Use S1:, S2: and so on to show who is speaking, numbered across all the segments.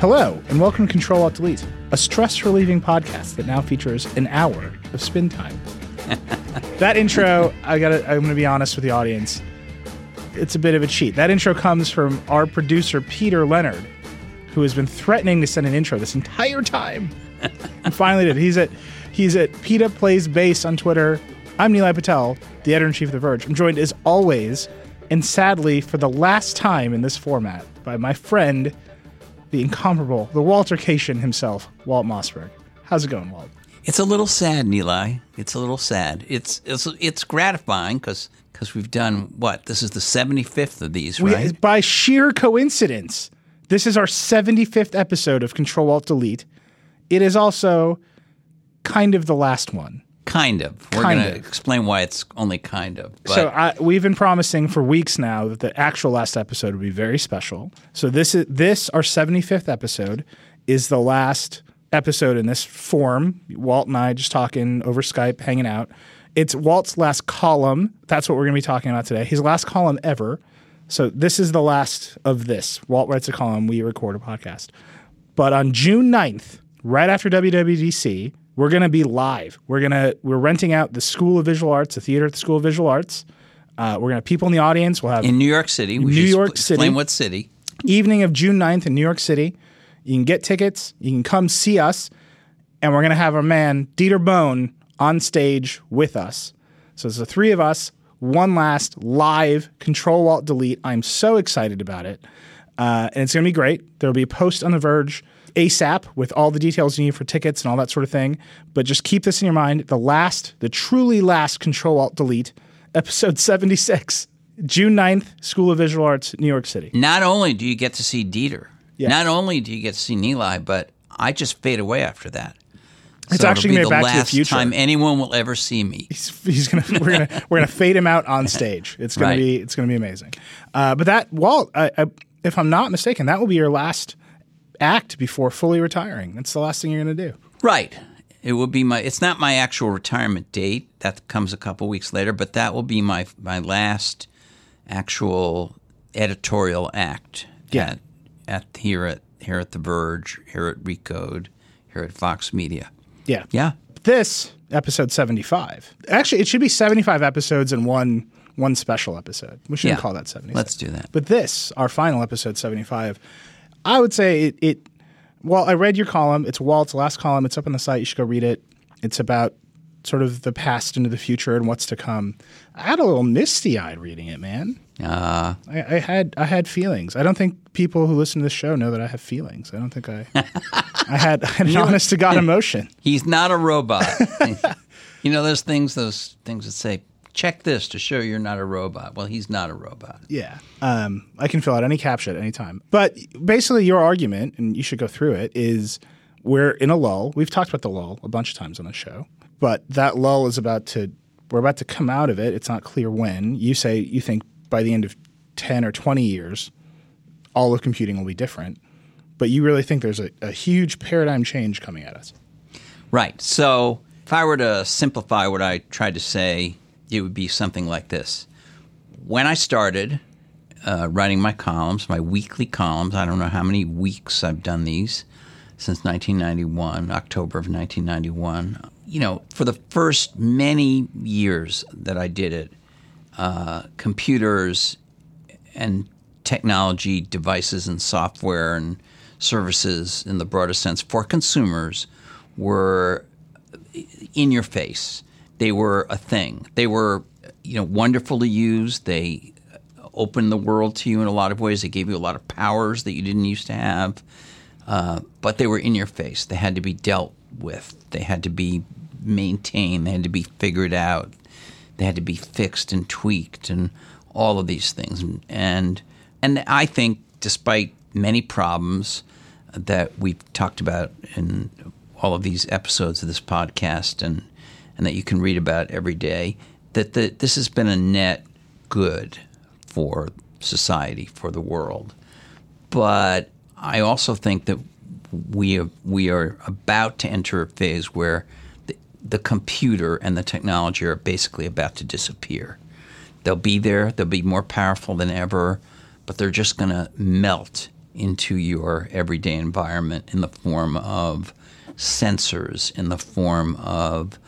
S1: Hello, and welcome to Control Alt Delete, a stress relieving podcast that now features an hour of spin time. that intro, I gotta, I'm gonna be honest with the audience, it's a bit of a cheat. That intro comes from our producer, Peter Leonard, who has been threatening to send an intro this entire time. and finally did. He's at he's at PETA Plays Bass on Twitter. I'm Nilay Patel, the editor in chief of The Verge. I'm joined as always, and sadly for the last time in this format, by my friend, the incomparable, the Walter Cation himself, Walt Mossberg. How's it going, Walt?
S2: It's a little sad, Nilay. It's a little sad. It's it's it's gratifying because because we've done what? This is the seventy fifth of these,
S1: We-
S2: right?
S1: by sheer coincidence, this is our 75th episode of Control Alt Delete. It is also kind of the last one.
S2: Kind of. We're
S1: Kind
S2: going to explain why it's only kind of. But
S1: so I, we've been promising for weeks now that the actual last episode would be very special. So this is this our 75th episode is the last episode in this form. Walt and I just talking over Skype, hanging out. It's Walt's last column. That's what we're going to be talking about today. His last column ever. So this is the last of this. Walt writes a column. We record a podcast. But on June 9th, right after WWDC, we're going to be live. We're going to we're renting out the School of Visual Arts, the theater at the School of Visual Arts. Uh, we're going to have people in the audience. We'll have
S2: in New York City, we
S1: New York City.
S2: Explain what city?
S1: evening of June 9th in New York City. You can get tickets. You can come see us. And we're going to have our man, Dieter Bohn, on stage with us. So it's the three of us, one last live Control Alt Delete. I'm so excited about it. Uh, and it's going to be great. There'll be a post on The Verge ASAP with all the details you need for tickets and all that sort of thing. But just keep this in your mind. The last, the truly last Control Alt Delete, episode 76, June 9th, School of Visual Arts, New York City.
S2: Not only do you get to see Dieter,
S1: Yeah.
S2: not only do you get to see Nilay, but I just fade away after that.
S1: It's
S2: So
S1: actually gonna
S2: the
S1: be the
S2: last
S1: Future.
S2: time anyone will ever see me.
S1: He's, he's gonna we're gonna we're gonna fade him out on stage. It's gonna
S2: Right.
S1: be it's gonna be amazing. Uh, but that Walt, I, I, if I'm not mistaken, that will be your last act before fully retiring. That's the last thing you're gonna do.
S2: Right. It will be my. It's not my actual retirement date. That comes a couple weeks later, but that will be my my last actual editorial act.
S1: Yeah.
S2: At, at here at here at the Verge, here at Recode, here at Vox Media.
S1: Yeah.
S2: Yeah.
S1: This episode 75. Actually, it should be 75 episodes and one one special episode. We shouldn't
S2: Yeah.
S1: call that seventy.
S2: Let's do that.
S1: But this, our final episode 75, I would say it, it well, I read your column. It's Walt's last column. It's up on the site. You should go read it. It's about sort of the past into the future and what's to come. I had a little misty eyed reading it, man.
S2: Uh,
S1: I, I had I had feelings. I don't think people who listen to this show know that I have feelings. I don't think I I had, I had an honest to God emotion.
S2: he's not a robot. you know, those things, those things that say, "Check this to show you're not a robot." Well, he's not a robot.
S1: Yeah. Um, I can fill out any CAPTCHA at any time. But basically, your argument, and you should go through it, is we're in a lull. We've talked about the lull a bunch of times on the show, but that lull is about to, we're about to come out of it. It's not clear when. You say you think by the end of 10 or 20 years, all of computing will be different. But you really think there's a, a huge paradigm change coming at us.
S2: Right. So if I were to simplify what I tried to say, it would be something like this. When I started uh, writing my columns, my weekly columns, I don't know how many weeks I've done these since 1991, October of 1991. You know, for the first many years that I did it, uh, computers and technology devices and software and services in the broadest sense for consumers were in your face. They were a thing. They were, you know, wonderful to use. They opened the world to you in a lot of ways. They gave you a lot of powers that you didn't used to have. Uh, but they were in your face. They had to be dealt with. They had to be maintained. They had to be figured out. They had to be fixed and tweaked and all of these things. And and, and I think, despite many problems that we've talked about in all of these episodes of this podcast and and that you can read about every day, that the, this has been a net good for society, for the world. But I also think that we are, we are about to enter a phase where the, the computer and the technology are basically about to disappear. They'll be there, they'll be more powerful than ever, but they're just going to melt into your everyday environment in the form of sensors, in the form of,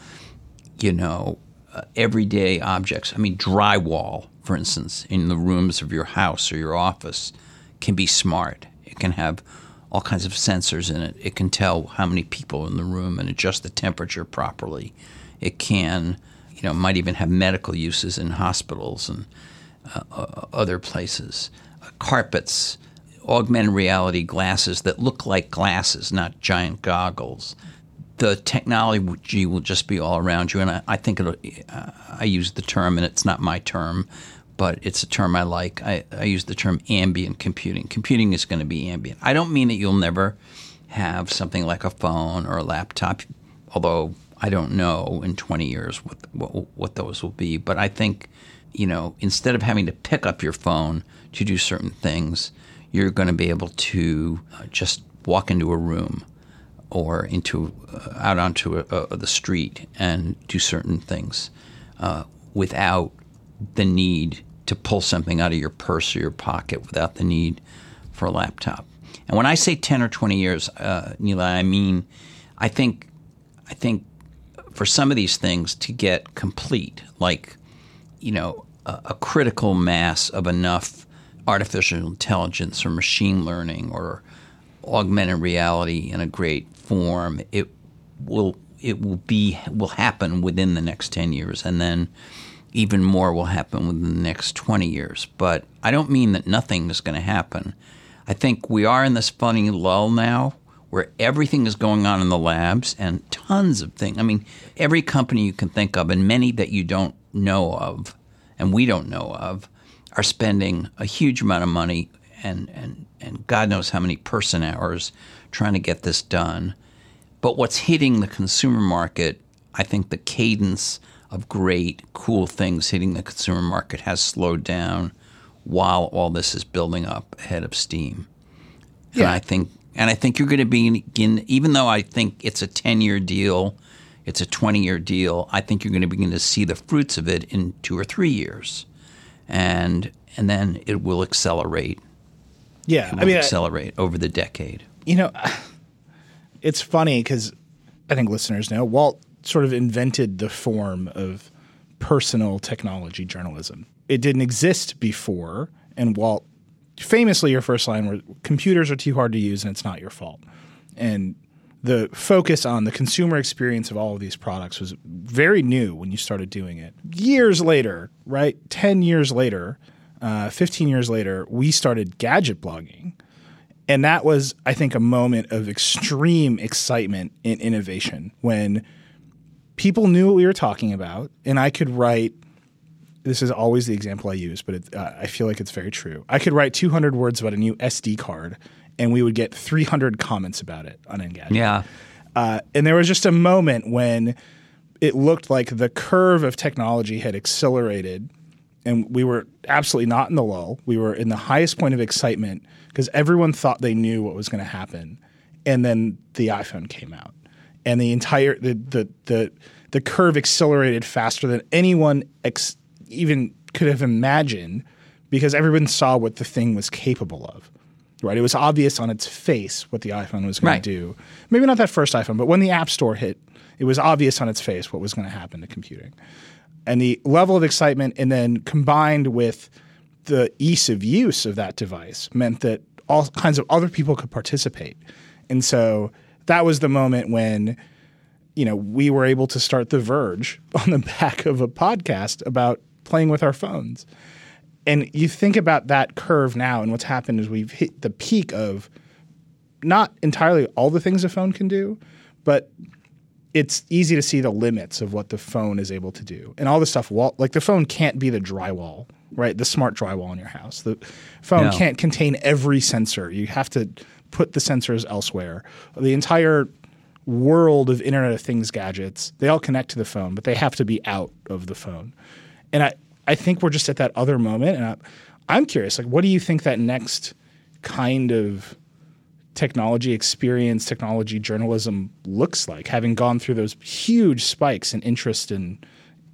S2: you know, uh, everyday objects. I mean, drywall, for instance, in the rooms of your house or your office can be smart. It can have all kinds of sensors in it. It can tell how many people in the room and adjust the temperature properly. It can, you know, might even have medical uses in hospitals and uh, uh other places. Uh, carpets, augmented reality glasses that look like glasses, not giant goggles. The technology will just be all around you, and I, I think uh, I use the term, and it's not my term, but it's a term I like. I, I use the term ambient computing. Computing is going to be ambient. I don't mean that you'll never have something like a phone or a laptop, although I don't know in 20 years what, what, what those will be. But I think, you know, instead of having to pick up your phone to do certain things, you're going to be able to uh, just walk into a room or into uh, out onto a, a, the street and do certain things uh, without the need to pull something out of your purse or your pocket, without the need for a laptop. And when I say ten or twenty years, uh, I mean I think I think for some of these things to get complete, like you know a, a critical mass of enough artificial intelligence or machine learning or augmented reality in a great form, it will it will be will happen within the next ten years, and then even more will happen within the next twenty years. But I don't mean that nothing is going to happen. I think we are in this funny lull now where everything is going on in the labs and tons of things. I mean, every company you can think of, and many that you don't know of, and we don't know of, are spending a huge amount of money and, and, and God knows how many person hours trying to get this done. But what's hitting the consumer market, I think the cadence of great, cool things hitting the consumer market has slowed down while all this is building up ahead of steam. Yeah. And I think and I think you're going to begin even though I think it's a 10-year deal, it's a 20-year deal, I think you're going to begin to see the fruits of it in 2 or 3 years and and then it will accelerate.
S1: Yeah,
S2: I mean, accelerate I, over the decade.
S1: You know, it's funny because I think listeners know Walt sort of invented the form of personal technology journalism. It didn't exist before, and Walt famously your first line was computers are too hard to use and it's not your fault. And the focus on the consumer experience of all of these products was very new when you started doing it. Years later, right? 10 years later, uh, 15 years later, we started gadget blogging. And that was, I think, a moment of extreme excitement in innovation when people knew what we were talking about. And I could write this is always the example I use, but it, uh, I feel like it's very true. I could write 200 words about a new SD card and we would get 300 comments about it on Engadget.
S2: Yeah.
S1: Uh, and there was just a moment when it looked like the curve of technology had accelerated and we were absolutely not in the lull. We were in the highest point of excitement because everyone thought they knew what was going to happen. And then the iPhone came out. And the entire the the the, the curve accelerated faster than anyone ex- even could have imagined because everyone saw what the thing was capable of right? It was obvious on its face what the iPhone was going right. to do. Maybe not that first iPhone, but when the App Store hit, it was obvious on its face what was going to happen to computing. And the level of excitement, and then combined with the ease of use of that device, meant that all kinds of other people could participate. And so that was the moment when you know we were able to start the verge on the back of a podcast about playing with our phones and you think about that curve now, and what's happened is we've hit the peak of not entirely all the things a phone can do, but it's easy to see the limits of what the phone is able to do. And all the stuff, like the phone can't be the drywall, right? The smart drywall in your house. The phone no. can't contain every sensor. You have to put the sensors elsewhere. The entire world of Internet of Things gadgets, they all connect to the phone, but they have to be out of the phone. And I, I think we're just at that other moment, and I, am curious. Like, what do you think that next kind of technology experience, technology journalism looks like, having gone through those huge spikes in interest and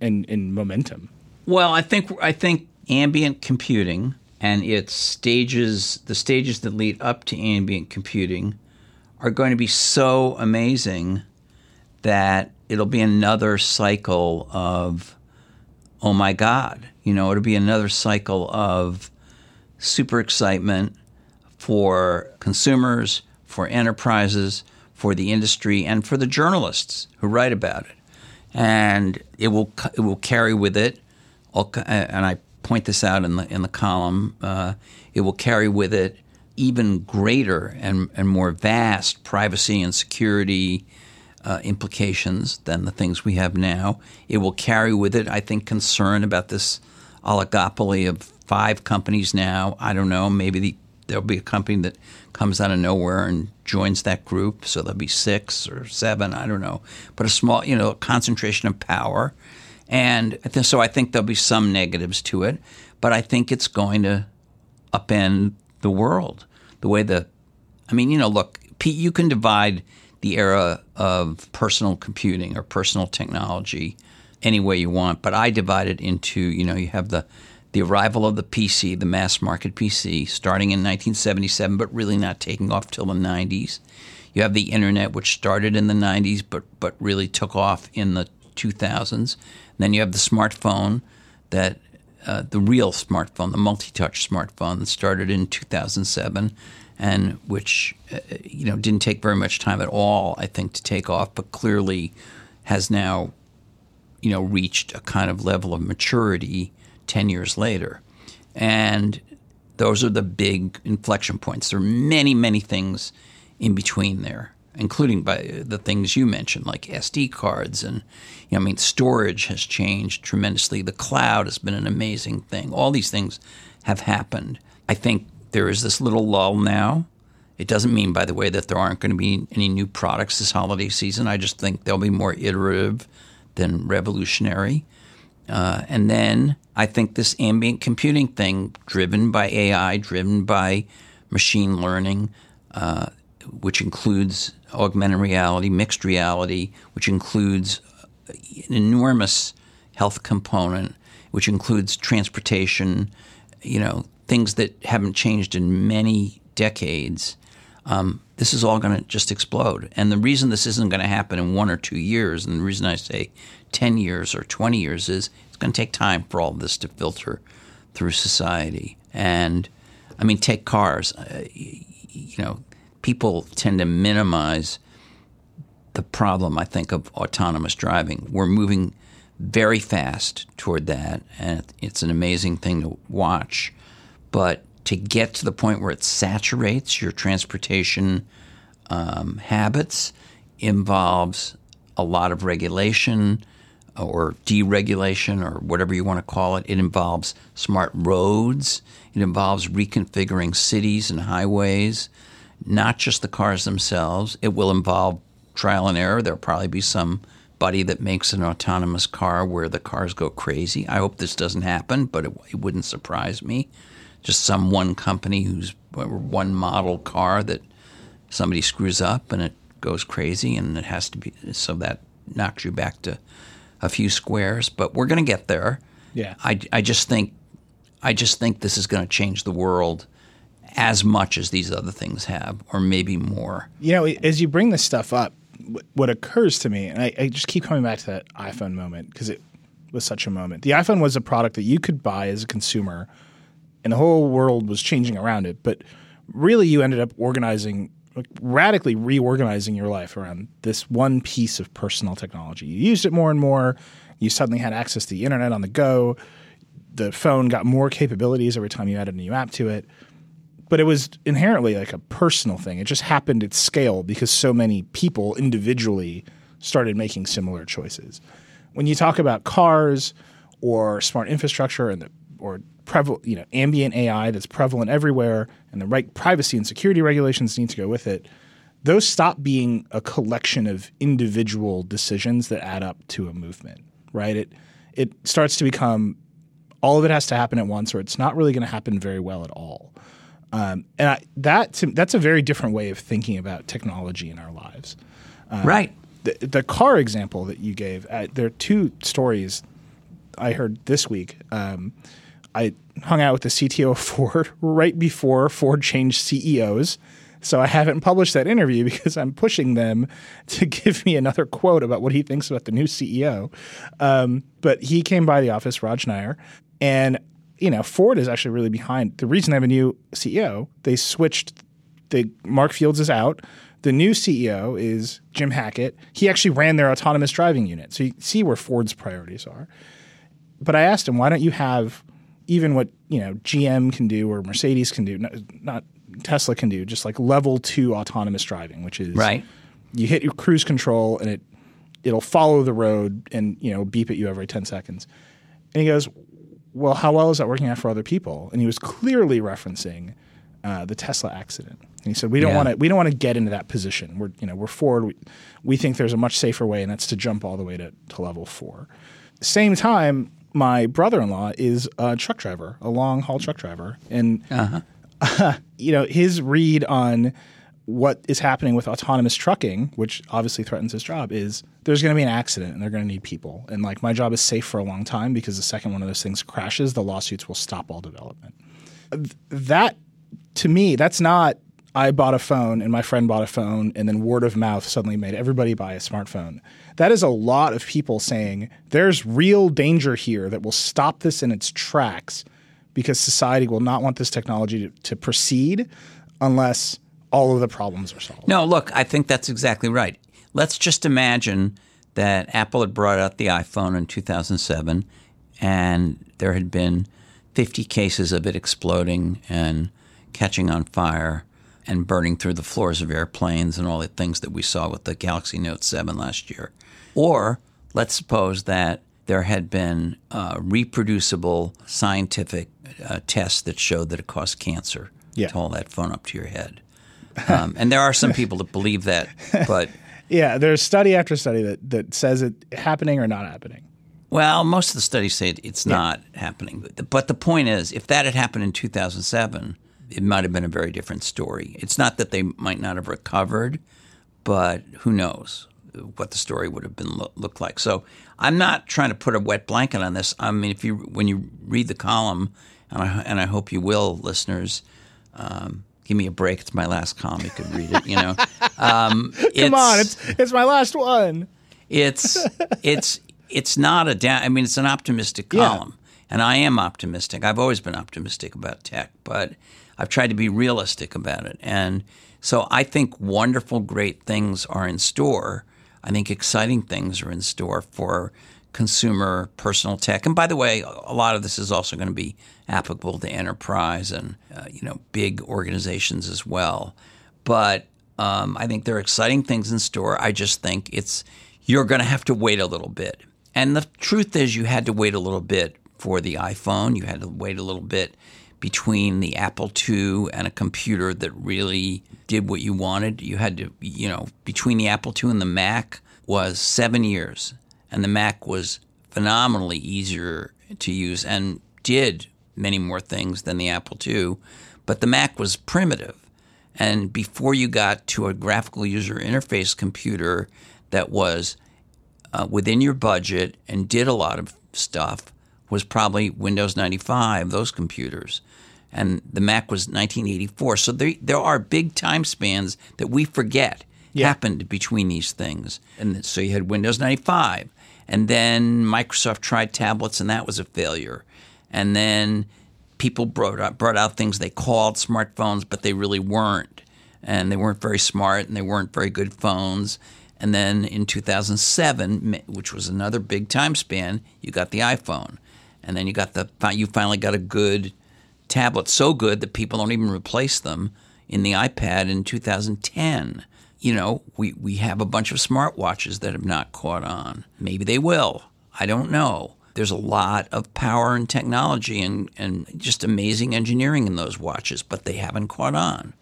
S1: in, in, in momentum?
S2: Well, I think I think ambient computing and its stages, the stages that lead up to ambient computing, are going to be so amazing that it'll be another cycle of, oh my God, you know, it'll be another cycle of super excitement for consumers, for enterprises, for the industry, and for the journalists who write about it. And it will it will carry with it, all, and I point this out in the in the column. Uh, it will carry with it even greater and, and more vast privacy and security uh, implications than the things we have now. It will carry with it, I think, concern about this oligopoly of five companies now. I don't know. Maybe the, there'll be a company that comes out of nowhere and joins that group. So there'll be six or seven. I don't know. But a small, you know, concentration of power. And so I think there'll be some negatives to it. But I think it's going to upend the world. The way the, I mean, you know, look, Pete, you can divide the era of personal computing or personal technology any way you want, but I divide it into, you know, you have the the arrival of the PC, the mass market PC, starting in 1977, but really not taking off till the 90s. You have the internet, which started in the 90s, but but really took off in the 2000s. Then you have the smartphone, that uh, the real smartphone, the multi-touch smartphone, that started in 2007, and which uh, you know didn't take very much time at all, I think, to take off, but clearly has now you know reached a kind of level of maturity 10 years later. And those are the big inflection points. There are many, many things in between there, including by the things you mentioned, like SD cards. And, you know, I mean, storage has changed tremendously. The cloud has been an amazing thing. All these things have happened. I think there is this little lull now. It doesn't mean, by the way, that there aren't going to be any new products this holiday season. I just think they'll be more iterative than revolutionary. Uh, and then I think this ambient computing thing, driven by AI, driven by machine learning, uh, which includes augmented reality, mixed reality, which includes an enormous health component, which includes transportation, you know, things that haven't changed in many decades. Um, this is all going to just explode. And the reason this isn't going to happen in one or two years, and the reason I say 10 years or 20 years is it's going to take time for all this to filter through society. And I mean, take cars. Uh, you know, people tend to minimize the problem, I think, of autonomous driving. We're moving very fast toward that, and it's an amazing thing to watch. But to get to the point where it saturates your transportation um, habits involves a lot of regulation, or deregulation or whatever you want to call it. It involves smart roads. It involves reconfiguring cities and highways, not just the cars themselves. It will involve trial and error. There'll probably be some buddy that makes an autonomous car where the cars go crazy. I hope this doesn't happen, but it, it wouldn't surprise me. Just some one company who's one model car that somebody screws up and it goes crazy and it has to be so that knocks you back to a few squares, but we're going to get there.
S1: Yeah.
S2: I, I just think I just think this is going to change the world as much as these other things have, or maybe more.
S1: You know, as you bring this stuff up, what occurs to me, and I, I just keep coming back to that iPhone moment because it was such a moment. The iPhone was a product that you could buy as a consumer, and the whole world was changing around it. But really, you ended up organizing like radically reorganizing your life around this one piece of personal technology. You used it more and more. You suddenly had access to the internet on the go. The phone got more capabilities every time you added a new app to it. But it was inherently like a personal thing. It just happened at scale because so many people individually started making similar choices. When you talk about cars or smart infrastructure and the, or prevalent, you know, ambient AI that's prevalent everywhere, and the right privacy and security regulations need to go with it. Those stop being a collection of individual decisions that add up to a movement, right? It it starts to become all of it has to happen at once, or it's not really going to happen very well at all. Um, and I, that to, that's a very different way of thinking about technology in our lives.
S2: Um, right.
S1: The, the, car example that you gave, uh, there are two stories I heard this week. Um, I hung out with the CTO of Ford right before Ford changed CEOs. So I haven't published that interview because I'm pushing them to give me another quote about what he thinks about the new CEO. Um, but he came by the office, Raj Nair, and you know Ford is actually really behind. The reason they have a new CEO, they switched. The Mark Fields is out. The new CEO is Jim Hackett. He actually ran their autonomous driving unit. So you see where Ford's priorities are. But I asked him, why don't you have even what you know GM can do or Mercedes can do, not, Tesla can do, just like level two autonomous driving, which is
S2: Right.
S1: you hit your cruise control and it it'll follow the road and you know beep at you every 10 seconds and he goes well how well is that working out for other people? And he was clearly referencing uh, the tesla accident. And he said we don't
S2: Yeah.
S1: want to we don't want to get into that position. We're you know we're forward. We, we think there's a much safer way and that's to jump all the way to, to level four. Same time my brother-in-law is a truck driver a long haul truck driver and you know his read on what is happening with autonomous trucking, which obviously threatens his job, is there's going to be an accident and they're going to need people. And like my job is safe for a long time because the second one of those things crashes, the lawsuits will stop all development. That to me, that's not I bought a phone and my friend bought a phone and then word of mouth suddenly made everybody buy a smartphone. That is a lot of people saying there's real danger here that will stop this in its tracks because society will not want this technology to, to proceed unless all of the problems are solved.
S2: No, look, I think that's exactly right. Let's just imagine that Apple had brought out the iPhone in 2007 and there had been 50 cases of it exploding and catching on fire and burning through the floors of airplanes and all the things that we saw with the Galaxy Note 7 last year. Or let's suppose that there had been uh, reproducible scientific uh, tests that showed that it caused cancer
S1: Yeah.
S2: to hold that phone up to your head. Um, and there are some people that believe that, but
S1: Yeah, there's study after study that, that says it happening or not happening.
S2: well, most of the studies say it's not happening. But the point is, if that had happened in 2007, it might have been a very different story. It's not that they might not have recovered, but who knows what the story would have been lo- looked like. So I'm not trying to put a wet blanket on this. I mean, if you when you read the column, and I and I hope you will, listeners. Um, Give me a break. It's my last column. You could read it. You know, um,
S1: Come on, it's it's my last one.
S2: it's it's it's not a down. I mean, it's an optimistic
S1: Yeah.
S2: column, and I am optimistic. I've always been optimistic about tech, but I've tried to be realistic about it. And so I think wonderful, great things are in store. I think exciting things are in store for consumer personal tech. And by the way, a lot of this is also going to be applicable to enterprise and uh, you know big organizations as well. But um, I think there are exciting things in store. I just think it's you're going to have to wait a little bit. And the truth is, you had to wait a little bit for the iPhone. You had to wait a little bit between the Apple II and a computer that really did what you wanted. You had to, you know, between the Apple II and the Mac was seven years, and the Mac was phenomenally easier to use and did many more things than the Apple II. But the Mac was primitive. And before you got to a graphical user interface computer that was uh, within your budget and did a lot of stuff, was probably Windows 95, those computers. And the Mac was 1984. So there, there are big time spans that we forget happened between these things. And so you had Windows 95. And then Microsoft tried tablets, and that was a failure. And then people brought out, brought out things they called smartphones, but they really weren't. And they weren't very smart and they weren't very good phones. And then in 2007, which was another big time span, you got the iPhone. And then you got the you finally got a good tablet, so good that people don't even replace them in the iPad in 2010. You know, we, we have a bunch of smartwatches that have not caught on. Maybe they will. I don't know. There's a lot of power and technology and, and just amazing engineering in those watches, but they haven't caught on.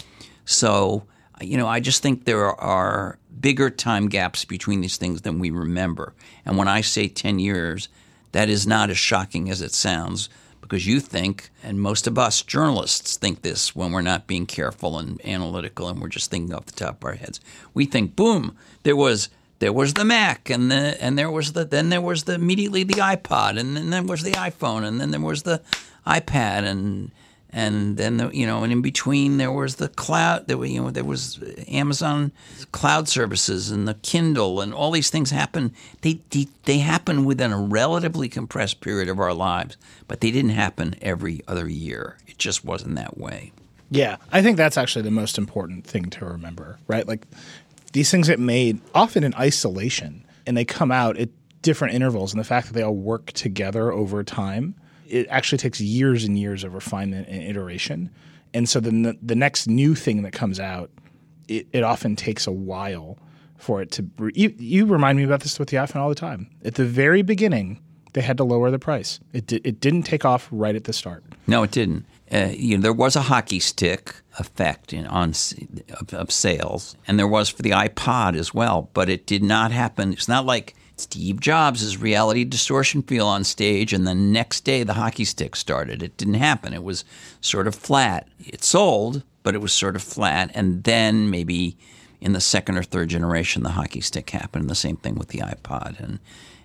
S2: So, you know, I just think there are bigger time gaps between these things than we remember. And when I say 10 years, that is not as shocking as it sounds because you think, and most of us journalists think this when we're not being careful and analytical and we're just thinking off the top of our heads. We think, boom, there was there was the Mac and the and there was the then there was the immediately the iPod and then there was the iPhone and then there was the iPad and and then the, you know, and in between there was the cloud. There were you know there was Amazon cloud services and the Kindle and all these things happen. They they, they happen within a relatively compressed period of our lives, but they didn't happen every other year. It just wasn't that way.
S1: Yeah, I think that's actually the most important thing to remember, right? Like these things get made often in isolation, and they come out at different intervals, and the fact that they all work together over time it actually takes years and years of refinement and iteration. And so then the, the next new thing that comes out, it, it often takes a while for it to. You, you remind me about this with the iPhone all the time. At the very beginning, they had to lower the price. It, di- it didn't take off right at the start.
S2: No, it didn't. Uh, you know, there was a hockey stick effect in, on of, of, sales, and there was for the iPod as well. But it did not happen. It's not like Steve Jobs' reality distortion field on stage, and the next day the hockey stick started. It didn't happen. It was sort of flat. It sold, but it was sort of flat. And then maybe in the second or third generation, the hockey stick happened. And the same thing with the iPod. And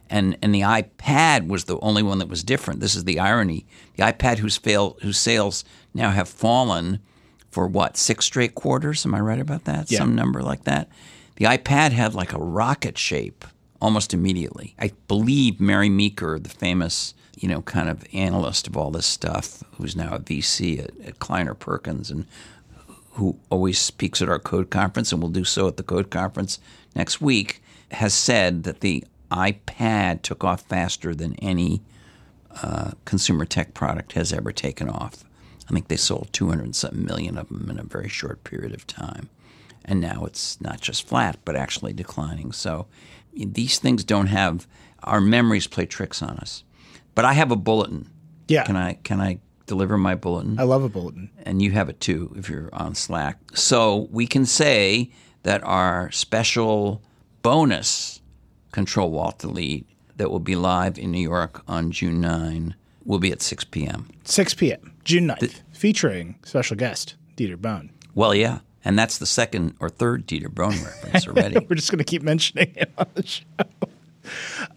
S2: and and the iPad was the only one that was different. This is the irony. The iPad whose fail whose sales now have fallen for what six straight quarters? Am I right about that?
S1: Yeah.
S2: Some number like that. The iPad had like a rocket shape almost immediately. I believe Mary Meeker, the famous, you know, kind of analyst of all this stuff, who's now a VC at, at Kleiner Perkins and who always speaks at our code conference and will do so at the code conference next week, has said that the iPad took off faster than any uh, consumer tech product has ever taken off. I think they sold 200 something million of them in a very short period of time. And now it's not just flat, but actually declining. So these things don't have our memories play tricks on us. But I have a bulletin.
S1: Yeah.
S2: Can I can I deliver my bulletin?
S1: I love a bulletin.
S2: And you have it too if you're on Slack. So we can say that our special bonus control Walt Delete that will be live in New York on June 9 will be at 6 p.m.
S1: 6 p.m. June 9th, the, featuring special guest Dieter Bohn.
S2: Well, yeah. And that's the second or third Dieter Bohn reference already.
S1: We're just going to keep mentioning it on the show.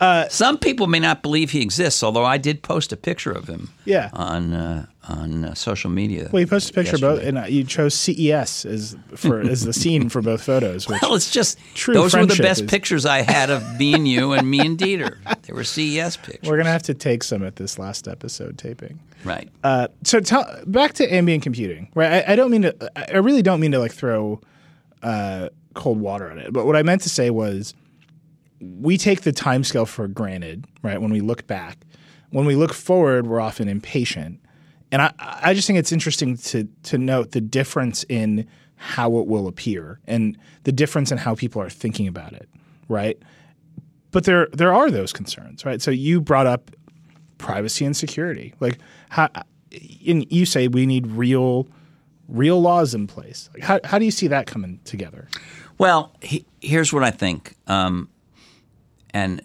S2: Uh, Some people may not believe he exists, although I did post a picture of him.
S1: Yeah.
S2: On uh, on uh, social media.
S1: Well, you posted a picture of both, and uh, you chose CES as for as the scene for both photos.
S2: well, it's just true. those were the best is... pictures I had of me and you and me and Dieter. They were CES pictures.
S1: We're gonna have to take some at this last episode taping.
S2: Right.
S1: Uh, so tell back to ambient computing. Right. I, I, don't mean to. I really don't mean to like throw uh, cold water on it. But what I meant to say was, we take the time scale for granted. Right. When we look back, when we look forward, we're often impatient and I, I just think it's interesting to to note the difference in how it will appear and the difference in how people are thinking about it, right? But there there are those concerns, right? So you brought up privacy and security. Like how and you say we need real real laws in place. Like how how do you see that coming together?
S2: Well, he, here's what I think. Um, and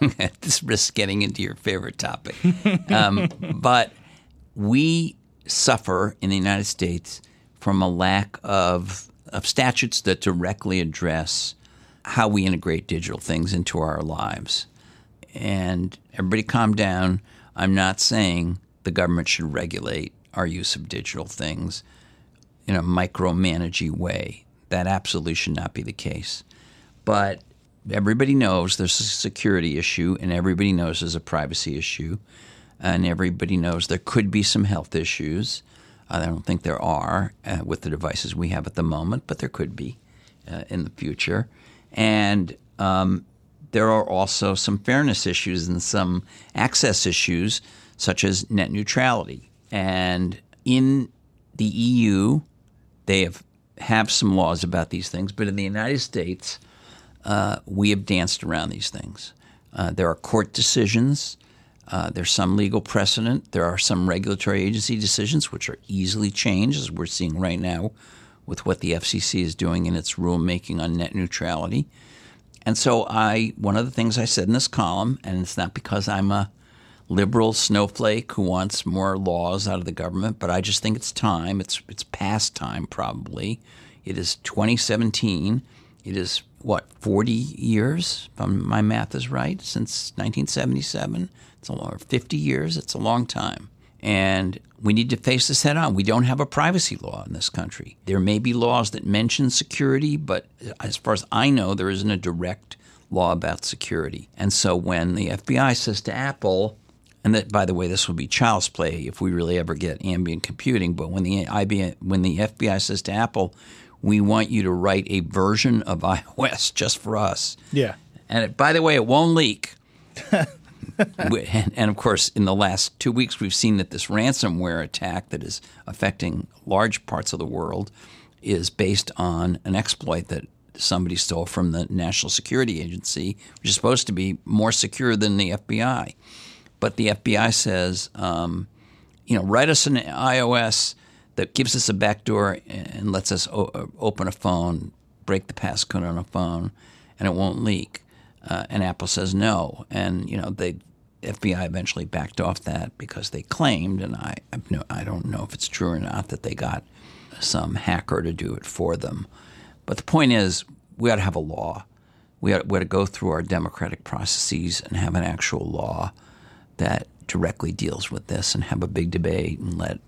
S2: this risks getting into your favorite topic. Um, but we suffer in the United States from a lack of, of statutes that directly address how we integrate digital things into our lives. And everybody calm down. I'm not saying the government should regulate our use of digital things in a micromanaging way. That absolutely should not be the case. But everybody knows there's a security issue and everybody knows there's a privacy issue and everybody knows there could be some health issues. I don't think there are uh, with the devices we have at the moment, but there could be uh, in the future. And um, there are also some fairness issues and some access issues, such as net neutrality. And in the EU, they have have some laws about these things, but in the United States, uh, we have danced around these things. Uh, there are court decisions uh, there's some legal precedent. There are some regulatory agency decisions which are easily changed, as we're seeing right now with what the FCC is doing in its rulemaking on net neutrality. And so, I one of the things I said in this column, and it's not because I'm a liberal snowflake who wants more laws out of the government, but I just think it's time. It's it's past time probably. It is 2017. It is what 40 years, if my math is right, since 1977 it's a long, 50 years, it's a long time. And we need to face this head on. We don't have a privacy law in this country. There may be laws that mention security, but as far as I know, there isn't a direct law about security. And so when the FBI says to Apple, and that by the way, this will be child's play if we really ever get ambient computing, but when the IBM, when the FBI says to Apple, we want you to write a version of iOS just for us.
S1: Yeah.
S2: And it, by the way, it won't leak. and, and, of course, in the last two weeks, we've seen that this ransomware attack that is affecting large parts of the world is based on an exploit that somebody stole from the National Security Agency, which is supposed to be more secure than the FBI. But the FBI says, um, you know, write us an iOS that gives us a backdoor and lets us o- open a phone, break the passcode on a phone, and it won't leak. Uh, and Apple says no, and you know they FBI eventually backed off that because they claimed, and I I don't know if it's true or not, that they got some hacker to do it for them. But the point is, we ought to have a law. We ought, we ought to go through our democratic processes and have an actual law that directly deals with this, and have a big debate and let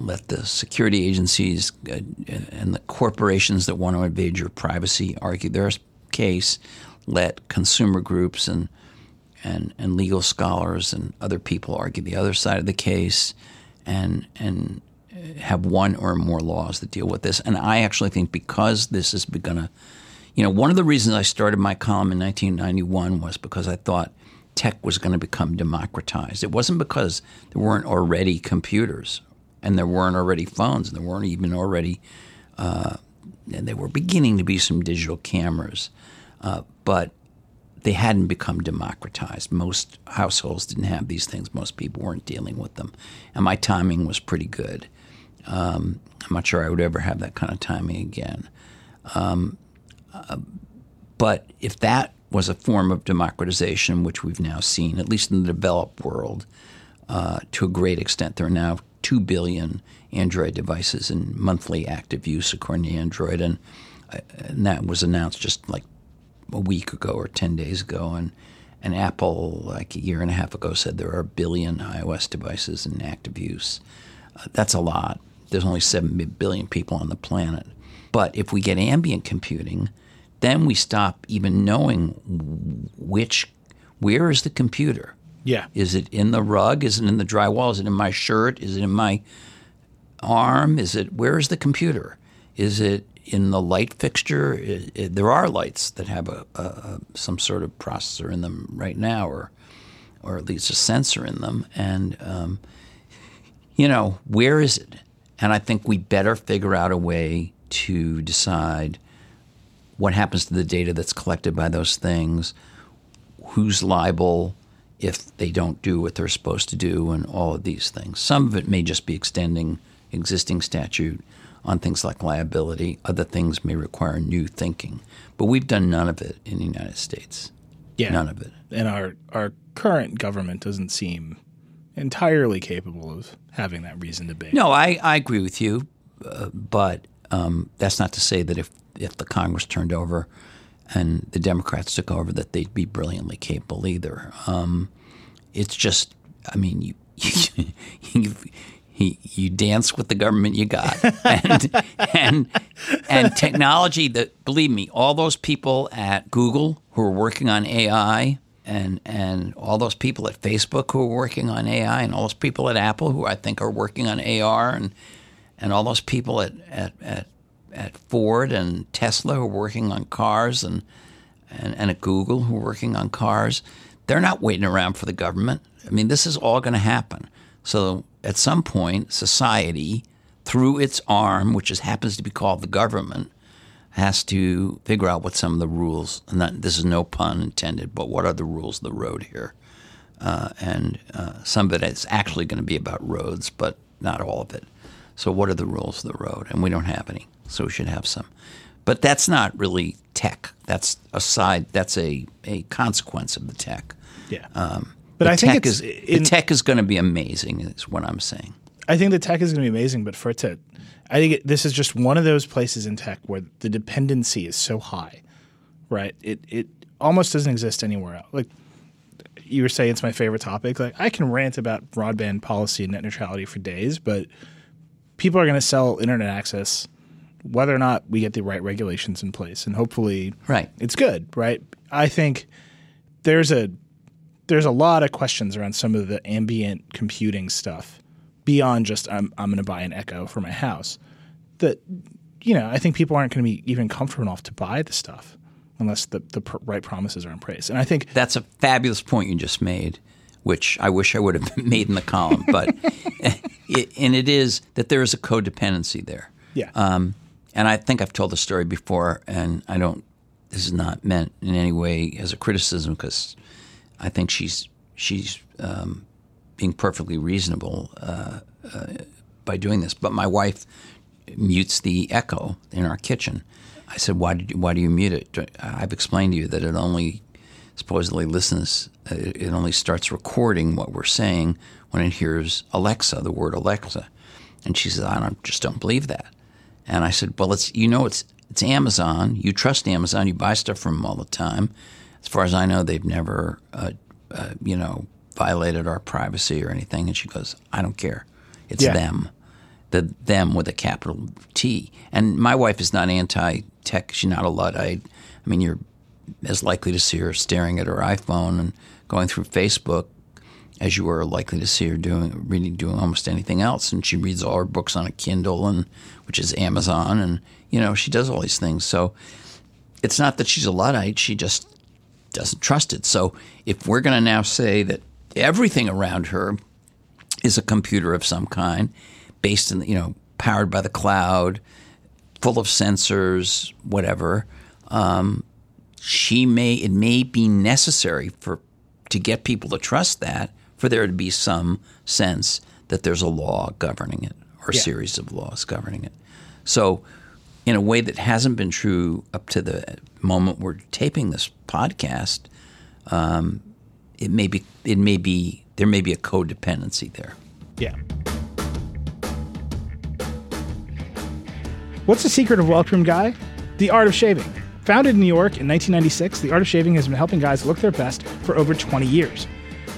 S2: let the security agencies uh, and the corporations that want to invade your privacy argue their case let consumer groups and and and legal scholars and other people argue the other side of the case, and and have one or more laws that deal with this. And I actually think because this is going to, you know, one of the reasons I started my column in 1991 was because I thought tech was going to become democratized. It wasn't because there weren't already computers and there weren't already phones and there weren't even already, uh, and there were beginning to be some digital cameras. Uh, but they hadn't become democratized. Most households didn't have these things. Most people weren't dealing with them. And my timing was pretty good. Um, I'm not sure I would ever have that kind of timing again. Um, uh, but if that was a form of democratization, which we've now seen, at least in the developed world, uh, to a great extent, there are now 2 billion Android devices in monthly active use, according to Android. And, and that was announced just like a week ago or 10 days ago. And, and Apple, like a year and a half ago, said there are a billion iOS devices in active use. Uh, that's a lot. There's only 7 billion people on the planet. But if we get ambient computing, then we stop even knowing which, where is the computer?
S1: Yeah.
S2: Is it in the rug? Is it in the drywall? Is it in my shirt? Is it in my arm? Is it, where is the computer? Is it in the light fixture, it, it, there are lights that have a, a, a, some sort of processor in them right now, or or at least a sensor in them. And um, you know, where is it? And I think we better figure out a way to decide what happens to the data that's collected by those things, who's liable if they don't do what they're supposed to do, and all of these things. Some of it may just be extending existing statute on things like liability. Other things may require new thinking. But we've done none of it in the United States.
S1: Yeah.
S2: None of it.
S1: And our, our current government doesn't seem entirely capable of having that reason to be.
S2: No, I, I agree with you. Uh, but um, that's not to say that if, if the Congress turned over and the Democrats took over, that they'd be brilliantly capable either. Um, it's just, I mean, you, you, he, you dance with the government you got, and and and technology. That believe me, all those people at Google who are working on AI, and and all those people at Facebook who are working on AI, and all those people at Apple who I think are working on AR, and and all those people at at at, at Ford and Tesla who are working on cars, and, and and at Google who are working on cars. They're not waiting around for the government. I mean, this is all going to happen. So at some point, society, through its arm, which is, happens to be called the government, has to figure out what some of the rules, and that, this is no pun intended, but what are the rules of the road here? Uh, and uh, some of it is actually going to be about roads, but not all of it. So, what are the rules of the road? And we don't have any, so we should have some. But that's not really tech. That's a side. That's a, a consequence of the tech.
S1: Yeah. Um, but I think
S2: is in, the tech is going to be amazing. Is what I'm saying.
S1: I think the tech is going to be amazing, but for it to, I think it, this is just one of those places in tech where the dependency is so high, right? It it almost doesn't exist anywhere else. Like you were saying it's my favorite topic. Like I can rant about broadband policy and net neutrality for days, but people are going to sell internet access whether or not we get the right regulations in place, and hopefully,
S2: Right.
S1: it's good. Right. I think there's a there's a lot of questions around some of the ambient computing stuff beyond just I'm I'm going to buy an Echo for my house. That you know I think people aren't going to be even comfortable enough to buy the stuff unless the the pr- right promises are in place. And I think
S2: That's a fabulous point you just made, which I wish I would have made in the column. But it, and it is that there is a codependency there.
S1: yeah.
S2: Um, and I think I've told the story before, and I don't. This is not meant in any way as a criticism because I think she's she's um, being perfectly reasonable uh, uh, by doing this. But my wife mutes the echo in our kitchen. I said, "Why did you, why do you mute it?" I've explained to you that it only supposedly listens. uh, It it only starts recording what we're saying when it hears Alexa, the word Alexa. And she says, "I don't, just don't believe that." And I said, "Well, it's you know it's it's Amazon. You trust Amazon. You buy stuff from them all the time. As far as I know, they've never, uh, uh, you know, violated our privacy or anything." And she goes, "I don't care. It's
S1: Yeah.
S2: them, the them with a capital T." And my wife is not anti-tech. She's not a luddite. I mean, you're as likely to see her staring at her iPhone and going through Facebook as you are likely to see her doing reading doing almost anything else. And she reads all her books on a Kindle and which is Amazon, and you know she does all these things. So it's not that she's a luddite; she just doesn't trust it. So if we're going to now say that everything around her is a computer of some kind, based in you know powered by the cloud, full of sensors, whatever. Um, she may it may be necessary for to get people to trust that for there to be some sense that there's a law governing it or a
S1: Yeah.
S2: series of laws governing it. So in a way that hasn't been true up to the moment we're taping this podcast, um, it may be it may be there may be a codependency there.
S1: Yeah. What's the secret of Welcome Guy? The art of shaving. Founded in New York in 1996, The Art of Shaving has been helping guys look their best for over 20 years.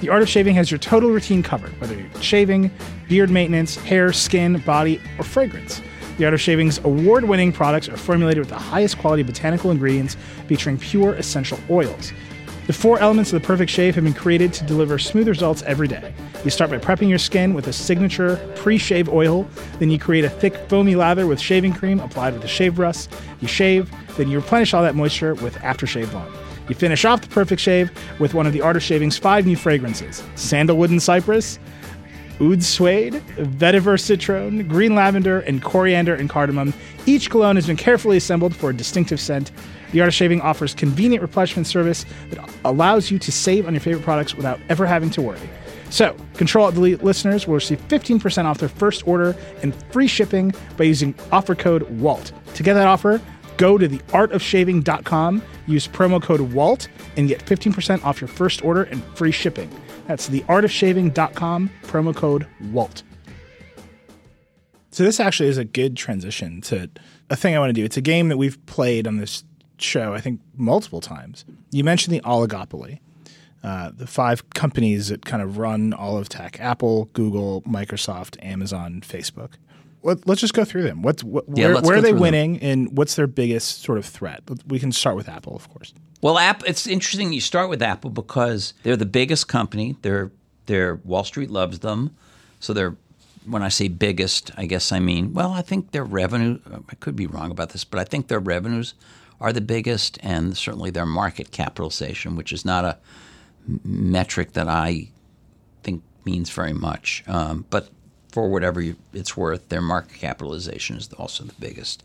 S1: The Art of Shaving has your total routine covered, whether you're shaving, beard maintenance, hair, skin, body, or fragrance. The Art of Shaving's award winning products are formulated with the highest quality botanical ingredients featuring pure essential oils. The four elements of the perfect shave have been created to deliver smooth results every day. You start by prepping your skin with a signature pre shave oil, then you create a thick, foamy lather with shaving cream applied with a shave brush. You shave, then you replenish all that moisture with aftershave balm. You finish off the perfect shave with one of the Art of Shaving's five new fragrances sandalwood and cypress, oud suede, vetiver citron, green lavender, and coriander and cardamom. Each cologne has been carefully assembled for a distinctive scent. The Art of Shaving offers convenient replenishment service that allows you to save on your favorite products without ever having to worry. So, Control Alt Delete listeners will receive 15% off their first order and free shipping by using offer code WALT. To get that offer, go to theartofshaving.com, use promo code WALT, and get 15% off your first order and free shipping. That's theartofshaving.com, promo code WALT. So this actually is a good transition to a thing I want to do. It's a game that we've played on this show, I think, multiple times. You mentioned the oligopoly, uh, the five companies that kind of run all of tech: Apple, Google, Microsoft, Amazon, Facebook. Let, let's just go through them. What's what,
S2: Yeah,
S1: where, where are they
S2: through them.
S1: winning, and what's their biggest sort of threat? We can start with Apple, of course.
S2: Well, Apple. It's interesting you start with Apple because they're the biggest company. They're they're Wall Street loves them, so they're. When I say biggest, I guess I mean well. I think their revenue. I could be wrong about this, but I think their revenues are the biggest, and certainly their market capitalization, which is not a metric that I think means very much. Um, but for whatever you, it's worth, their market capitalization is also the biggest.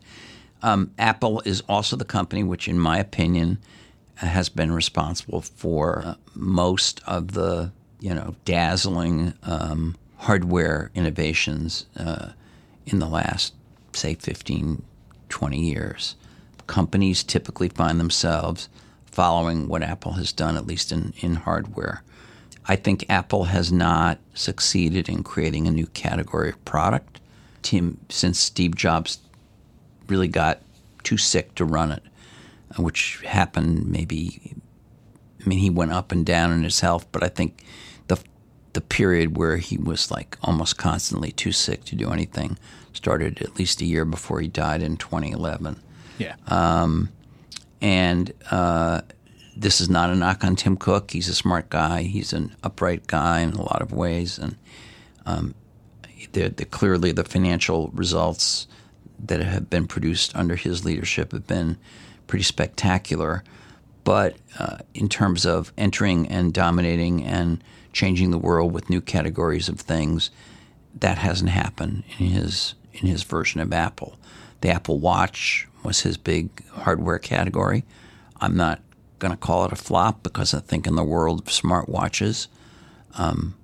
S2: Um, Apple is also the company which, in my opinion, has been responsible for uh, most of the you know dazzling um, hardware innovations uh, in the last say 15 20 years companies typically find themselves following what apple has done at least in, in hardware i think apple has not succeeded in creating a new category of product Tim, since steve jobs really got too sick to run it uh, which happened maybe I mean, he went up and down in his health, but I think the the period where he was like almost constantly too sick to do anything started at least a year before he died in 2011.
S1: Yeah.
S2: And uh, this is not a knock on Tim Cook. He's a smart guy. He's an upright guy in a lot of ways, and um, clearly the financial results that have been produced under his leadership have been pretty spectacular. But uh, in terms of entering and dominating and changing the world with new categories of things, that hasn't happened in his in his version of Apple. The Apple Watch was his big hardware category. I'm not going to call it a flop because I think in the world of smartwatches, um,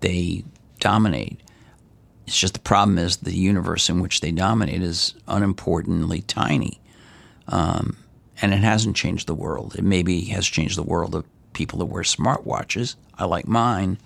S2: they dominate. It's just the problem is the universe in which they dominate is unimportantly tiny, um, and it hasn't changed the world. It maybe has changed the world of people that wear smartwatches. I like mine,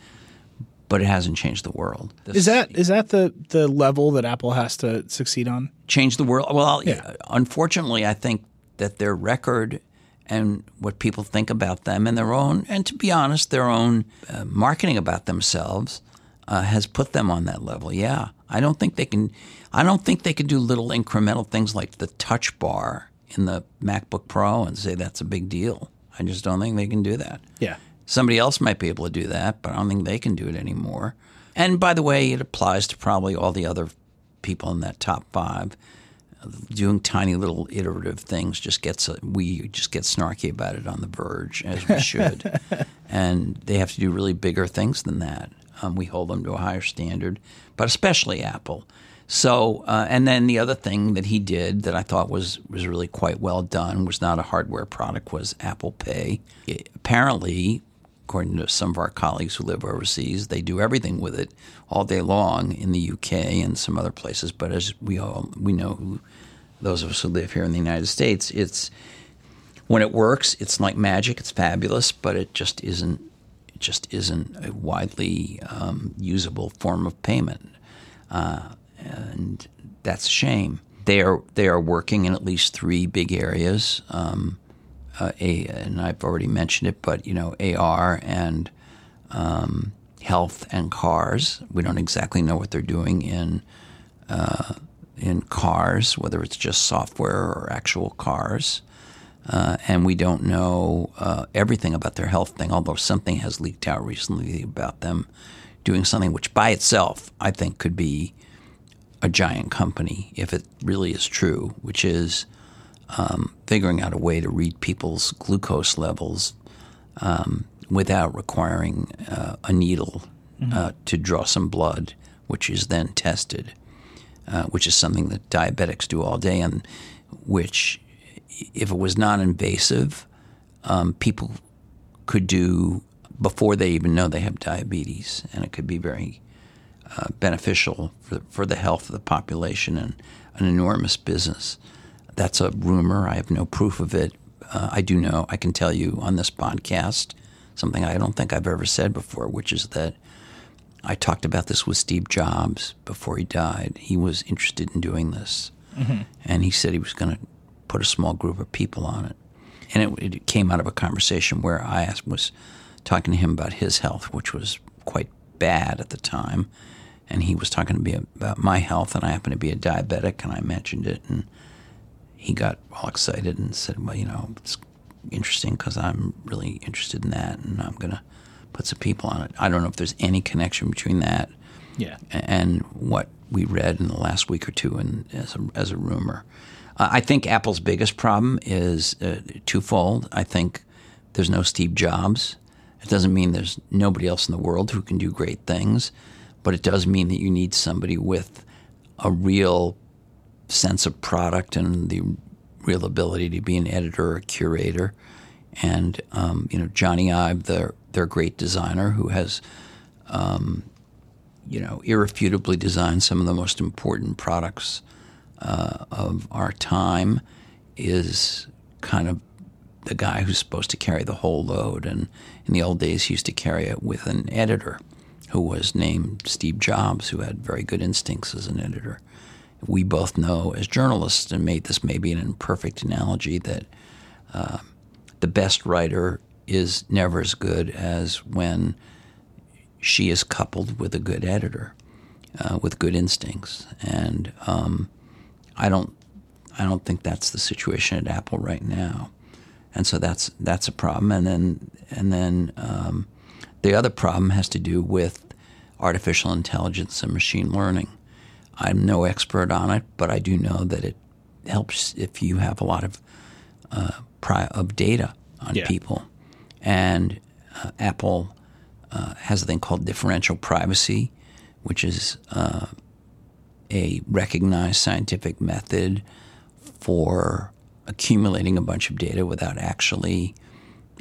S2: but it hasn't changed the world. This
S1: Is that is that the the level that Apple has to succeed on?
S2: change the world? Well,
S1: Yeah.
S2: unfortunately, I think that their record and what people think about them and their own, and to be honest, their own uh, marketing about themselves uh, has put them on that level. Yeah, I don't think they can. I don't think they can do little incremental things like the Touch Bar in the MacBook Pro and say that's a big deal. I just don't think they can do that.
S1: Yeah.
S2: Somebody else might be able to do that, but I don't think they can do it anymore. And by the way, it applies to probably all the other people in that top five. Doing tiny little iterative things just gets we just get snarky about it on the Verge as we should, and they have to do really bigger things than that. Um, we hold them to a higher standard, but especially Apple. So, uh, and then the other thing that he did that I thought was was really quite well done was not a hardware product was Apple Pay. It- apparently, according to some of our colleagues who live overseas, they do everything with it all day long in the UK and some other places. But as we all we know, who, those of us who live here in the United States, it's when it works, it's like magic. It's fabulous, but it just isn't. It just isn't a widely um, usable form of payment and that's a shame. They are they are working in at least three big areas. Um, uh, a, and I've already mentioned it, but you know, AR and um, health and cars. We don't exactly know what they're doing in uh, in cars, whether it's just software or actual cars. Uh, and we don't know uh, everything about their health thing, although something has leaked out recently about them doing something which by itself I think could be a giant company if it really is true, which is um, figuring out a way to read people's glucose levels um, without requiring uh, a needle uh, to draw some blood, which is then tested, uh, which is something that diabetics do all day, and which, if it was non invasive, um, people could do before they even know they have diabetes, and it could be very uh, beneficial for, for the health of the population and an enormous business. That's a rumor. I have no proof of it. Uh, I do know, I can tell you on this podcast something I don't think I've ever said before, which is that I talked about this with Steve Jobs before he died. He was interested in doing this. And he said he was going to put a small group of people on it. And it, it came out of a conversation where I asked, was talking to him about his health, which was quite bad at the time. And he was talking to me about my health, and I happened to be a diabetic, and I mentioned it. And he got all excited and said, Well, you know, it's interesting because I'm really interested in that, and I'm going to put some people on it. I don't know if there's any connection between that
S1: Yeah.
S2: and what we read in the last week or two and as a, as a rumor. Uh, I think Apple's biggest problem is uh, twofold. I think there's no Steve Jobs. It doesn't mean there's nobody else in the world who can do great things, but it does mean that you need somebody with a real sense of product and the real ability to be an editor or a curator. And um, you know, Jony Ive, their their great designer, who has you know, irrefutably designed some of the most important products uh, of our time, is kind of the guy who's supposed to carry the whole load. And in the old days, he used to carry it with an editor who was named Steve Jobs, who had very good instincts as an editor. We both know as journalists, and made this maybe an imperfect analogy, that uh, the best writer is never as good as when she is coupled with a good editor, uh, with good instincts, and um, I don't, I don't think that's the situation at Apple right now, and so that's that's a problem. And then and then um, the other problem has to do with artificial intelligence and machine learning. I'm no expert on it, but I do know that it helps if you have a lot of uh, pri- of data on
S1: Yeah.
S2: people, and uh, Apple uh, has a thing called differential privacy, which is uh, a recognized scientific method for accumulating a bunch of data without actually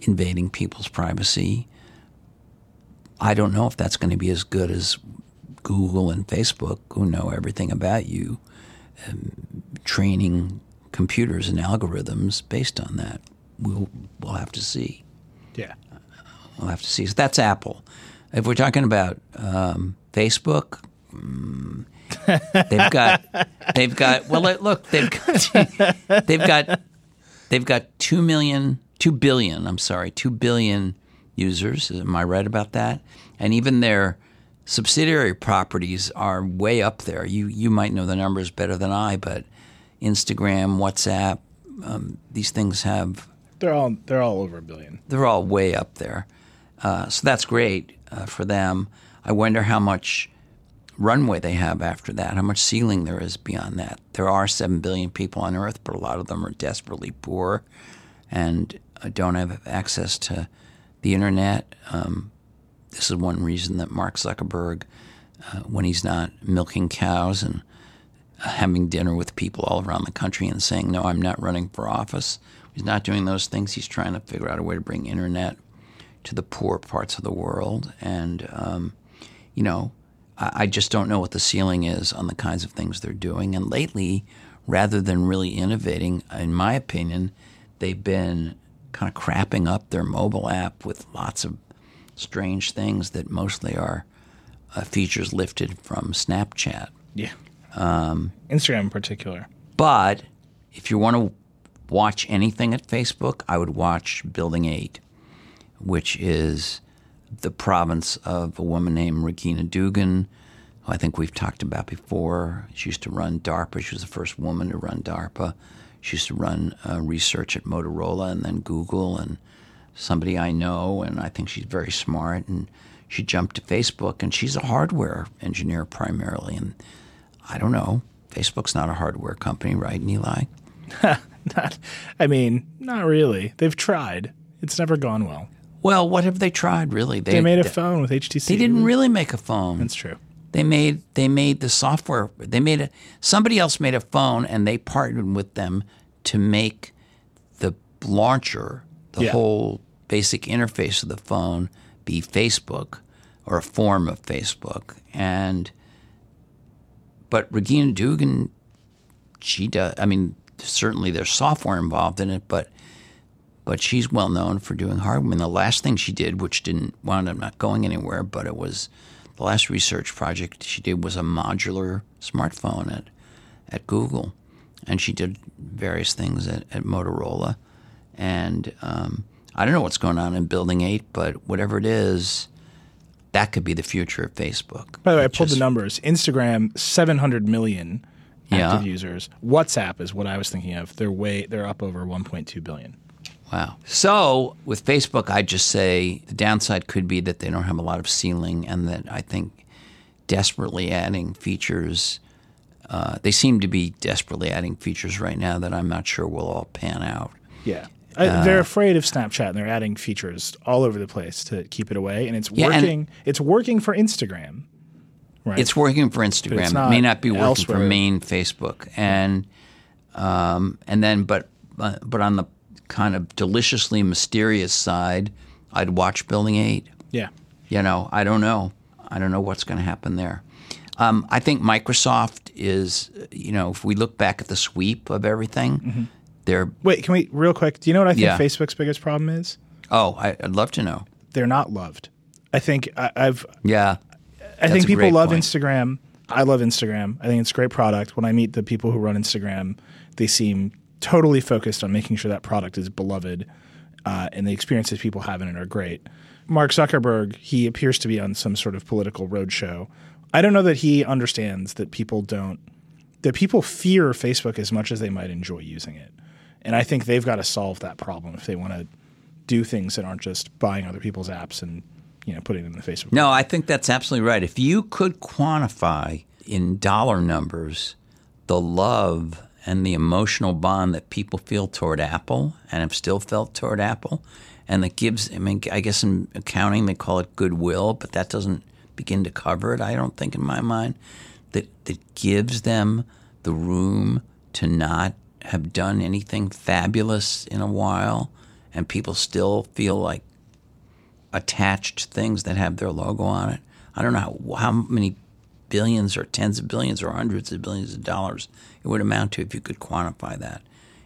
S2: invading people's privacy. I don't know if that's going to be as good as Google and Facebook, who know everything about you, um, training computers and algorithms based on that. We'll, we'll have to see.
S1: Yeah.
S2: We'll have to see. So that's Apple. If we're talking about um, Facebook, mm, they've got they've got well look they've got they've got they've got two million two billion I'm sorry two billion users. Am I right about that? And even their subsidiary properties are way up there. You you might know the numbers better than I, but Instagram, WhatsApp, um, these things have
S1: They're all they're all over a billion.
S2: they're all way up there. Uh, so that's great uh, for them. I wonder how much runway they have after that, how much ceiling there is beyond that. There are 7 billion people on Earth, but a lot of them are desperately poor and uh, don't have access to the internet. Um, this is one reason that Mark Zuckerberg, uh, when he's not milking cows and uh, having dinner with people all around the country and saying, No, I'm not running for office. He's not doing those things. He's trying to figure out a way to bring internet to the poor parts of the world. And, um, you know, I, I just don't know what the ceiling is on the kinds of things they're doing. And lately, rather than really innovating, in my opinion, they've been kind of crapping up their mobile app with lots of strange things that mostly are uh, features lifted from Snapchat.
S1: Yeah. Um, Instagram in particular.
S2: But if you want to watch anything at Facebook, I would watch Building 8, which is the province of a woman named Regina Dugan, who I think we've talked about before. She used to run DARPA. She was the first woman to run DARPA. She used to run uh, research at Motorola and then Google, and somebody I know, and I think she's very smart. And she jumped to Facebook, and she's a hardware engineer primarily. And I don't know, Facebook's not a hardware company, right, Nilay?
S1: Not, I mean, not really. They've tried. It's never gone well.
S2: Well, what have they tried really?
S1: They made a phone with HTC.
S2: They didn't really make a phone.
S1: That's true.
S2: They made they made the software. They made a somebody else made a phone, and they partnered with them to make the launcher, the
S1: Yeah.
S2: whole basic interface of the phone, be Facebook or a form of Facebook. And but Regina Dugan, she does. I mean, certainly there's software involved in it, but but she's well known for doing hardware. I mean, the last thing she did, which didn't wound up not going anywhere, but it was the last research project she did was a modular smartphone at at Google, and she did various things at, at Motorola, and um, I don't know what's going on in Building Eight, but whatever it is, that could be the future of Facebook.
S1: By the way, I pulled
S2: just-
S1: the numbers. Instagram, 700 million
S2: Yeah.
S1: active users. WhatsApp is what I was thinking of. They're way they're up over 1.2 billion.
S2: Wow. So with Facebook, I just say the downside could be that they don't have a lot of ceiling, and that I think desperately adding features. Uh, they seem to be desperately adding features right now that I'm not sure will all pan out.
S1: Yeah. I, they're afraid of Snapchat and they're adding features all over the place to keep it away and it's
S2: Yeah, and-
S1: working it's working for Instagram. Right.
S2: It's working for Instagram. it may not be working
S1: elsewhere.
S2: for main Facebook, and um, and then but uh, but on the kind of deliciously mysterious side, I'd watch Building Eight.
S1: yeah.
S2: you know, I don't know. I don't know what's going to happen there. Um, I think Microsoft is, you know, if we look back at the sweep of everything, they're,
S1: Wait, can we real quick? Do you know what I think
S2: Yeah.
S1: Facebook's biggest problem is?
S2: oh, I, I'd love to know.
S1: They're not loved. I think I, I've
S2: Yeah.
S1: I
S2: That's
S1: think
S2: a
S1: people
S2: great
S1: love
S2: point.
S1: Instagram. I love Instagram. I think it's a great product. When I meet the people who run Instagram, they seem totally focused on making sure that product is beloved. uh, and the experiences people have in it are great. Mark Zuckerberg, he appears to be on some sort of political roadshow. I don't know that he understands that people don't that people fear Facebook as much as they might enjoy using it. And I think they've got to solve that problem if they want to do things that aren't just buying other people's apps and you know putting them in the Facebook.
S2: No, I think that's absolutely right. If you could quantify in dollar numbers the love and the emotional bond that people feel toward Apple and have still felt toward Apple, and that gives, I mean, I guess in accounting they call it goodwill, but that doesn't begin to cover it, I don't think, in my mind, that, that gives them the room to not have done anything fabulous in a while and people still feel like attached things that have their logo on it. I don't know how, how many billions or tens of billions or hundreds of billions of dollars it would amount to if you could quantify that.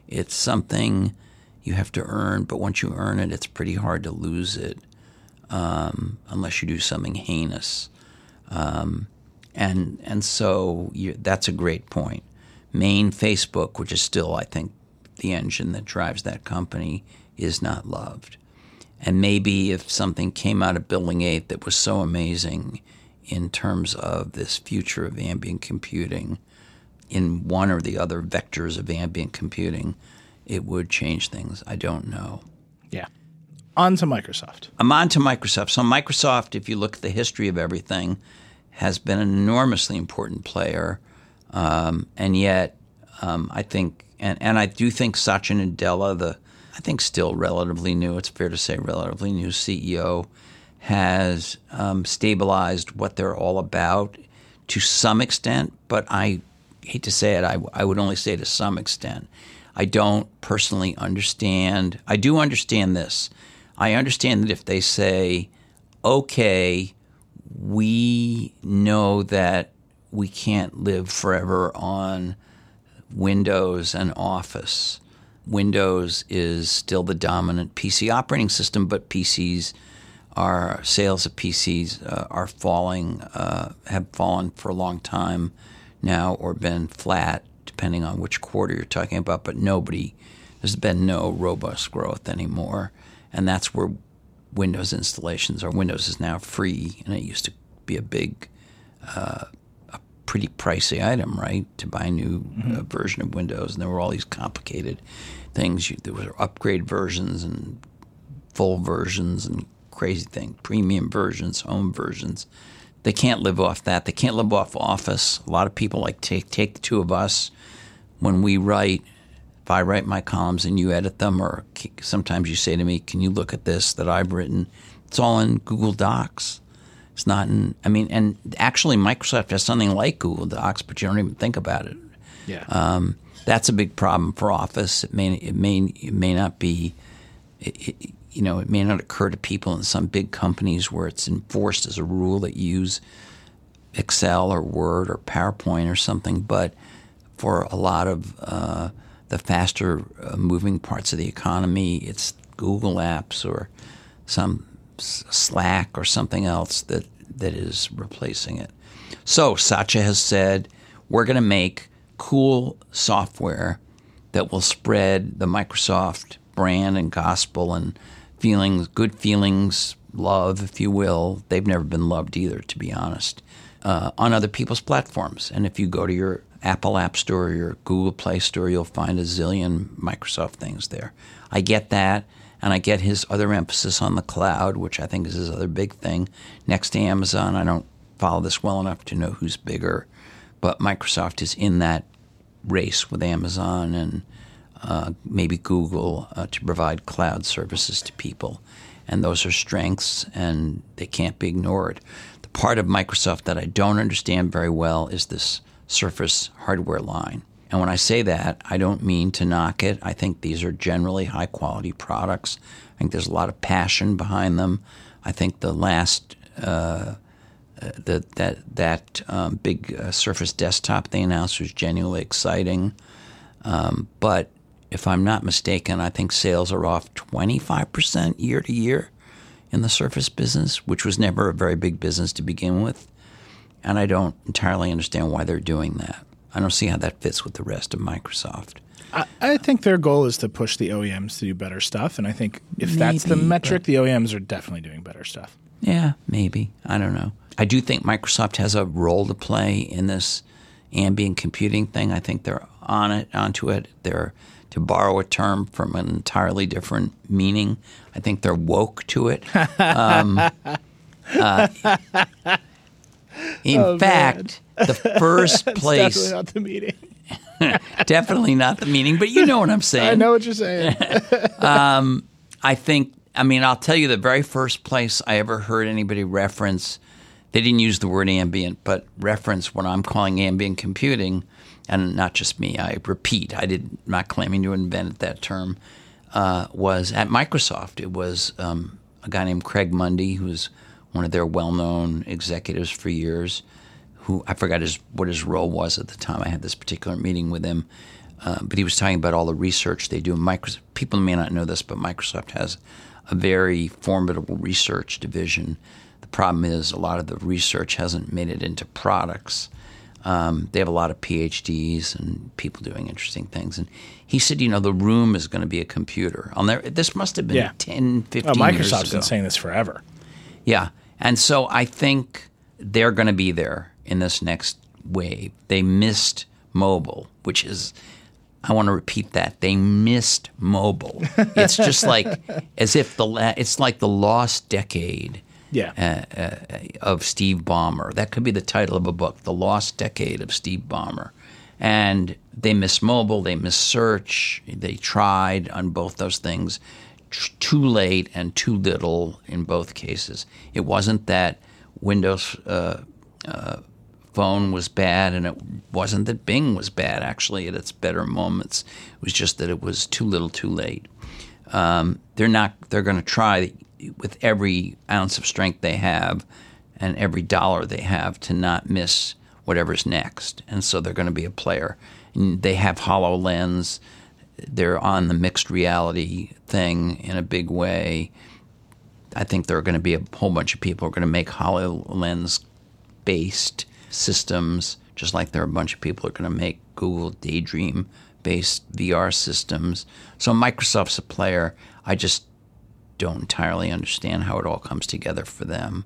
S2: It's something you have to earn, but once you earn it, it's pretty hard to lose it um, unless you do something heinous. Um, and and so you, that's a great point. Main Facebook, which is still, I think, the engine that drives that company, is not loved. And maybe if something came out of Building 8 that was so amazing in terms of this future of ambient computing in one or the other vectors of ambient computing, it would change things. I don't know.
S1: Yeah. On to Microsoft.
S2: I'm on to Microsoft. So, Microsoft, if you look at the history of everything, has been an enormously important player. Um, and yet, um, I think, and, and I do think Satya Nadella, the I think still relatively new, it's fair to say relatively new CEO, has um, stabilized what they're all about to some extent, but I hate to say it, I, I would only say to some extent. I don't personally understand. I do understand this. I understand that if they say, okay, we know that we can't live forever on Windows and Office. Windows is still the dominant PC operating system, but PCs are sales of PCs uh, are falling, uh, have fallen for a long time now, or been flat, depending on which quarter you're talking about. But nobody, there's been no robust growth anymore, and that's where Windows installations or Windows is now free, and it used to be a big uh, pretty pricey item, right, to buy a new mm-hmm. uh, version of Windows. And there were all these complicated things. You, there were upgrade versions and full versions and crazy thing, premium versions, home versions. They can't live off that. They can't live off Office. A lot of people like take take the two of us when we write. If I write my columns and you edit them, or sometimes you say to me, "Can you look at this that I've written?" It's all in Google Docs. It's not in. I mean, and actually, Microsoft has something like Google Docs, but you don't even think about it.
S1: Yeah.
S2: Um, that's a big problem for Office. It may it may it may not be. It, it, you know, it may not occur to people in some big companies where it's enforced as a rule that you use Excel or Word or PowerPoint or something, but for a lot of uh, the faster uh, moving parts of the economy, it's Google apps or some Slack or something else that, that is replacing it. So Satya has said we're going to make cool software that will spread the Microsoft brand and gospel and feelings, good feelings, love, if you will. They've never been loved either, to be honest, uh, on other people's platforms. And if you go to your Apple App Store or your Google Play Store, you'll find a zillion Microsoft things there. I get that. And I get his other emphasis on the cloud, which I think is his other big thing. Next to Amazon, I don't follow this well enough to know who's bigger, but Microsoft is in that race with Amazon and uh, maybe Google uh, to provide cloud services to people. And those are strengths, and they can't be ignored. The part of Microsoft that I don't understand very well is this Surface hardware line. And when I say that, I don't mean to knock it. I think these are generally high quality products. I think there's a lot of passion behind them. I think the last uh, the, that that um, big uh, Surface desktop they announced was genuinely exciting. Um, but if I'm not mistaken, I think sales are off 25% year to year in the Surface business, which was never a very big business to begin with. And I don't entirely understand why they're doing that. I don't see how that fits with the rest of Microsoft.
S1: I, I think their goal is to push the OEMs to do better stuff, and I think if that's the metric, the OEMs are definitely doing better stuff.
S2: Yeah, maybe. I don't know. I do think Microsoft has a role to play in this ambient computing thing. I think they're on it, onto it. They're to borrow a term from an entirely different meaning. I think they're woke to it. Um, uh, in fact, the first place,
S1: Definitely not the meeting.
S2: definitely not the meaning, but you know what I'm saying.
S1: I know what you're saying.
S2: I think, I mean, I'll tell you the very first place I ever heard anybody reference, they didn't use the word ambient, but reference what I'm calling ambient computing, and not just me, I repeat, I did not claiming to invent that term, uh, was at Microsoft. It was um, a guy named Craig Mundie, who's one of their well known executives for years, who I forgot his, what his role was at the time I had this particular meeting with him. Uh, but he was talking about all the research they do. Microsoft, people may not know this, but Microsoft has a very formidable research division. The problem is a lot of the research hasn't made it into products. Um, they have a lot of PhDs and people doing interesting things. And he said, you know, the room is going to be a computer. I'll never, this must have been
S1: Yeah.
S2: 10, 15
S1: oh,
S2: years
S1: Microsoft's been saying this forever.
S2: Yeah. And so I think they're going to be there in this next wave. They missed mobile, which is, I want to repeat that. They missed mobile. It's just like as if the, la- it's like the lost decade
S1: Yeah.
S2: Uh, uh, of Steve Ballmer. That could be the title of a book, The Lost Decade of Steve Ballmer. And they missed mobile, they missed search, they tried on both those things. Too late and too little in both cases. It wasn't that Windows uh, uh, Phone was bad, and it wasn't that Bing was bad. Actually, at its better moments, it was just that it was too little, too late um, they're not they're going to try with every ounce of strength they have and every dollar they have to not miss whatever's next and so they're going to be a player and they have hololens they're on the mixed reality thing in a big way. I think there are going to be a whole bunch of people who are going to make hololens based systems just like there are a bunch of people who are going to make google daydream based vr systems. So microsoft's a player. I just don't entirely understand how it all comes together for them.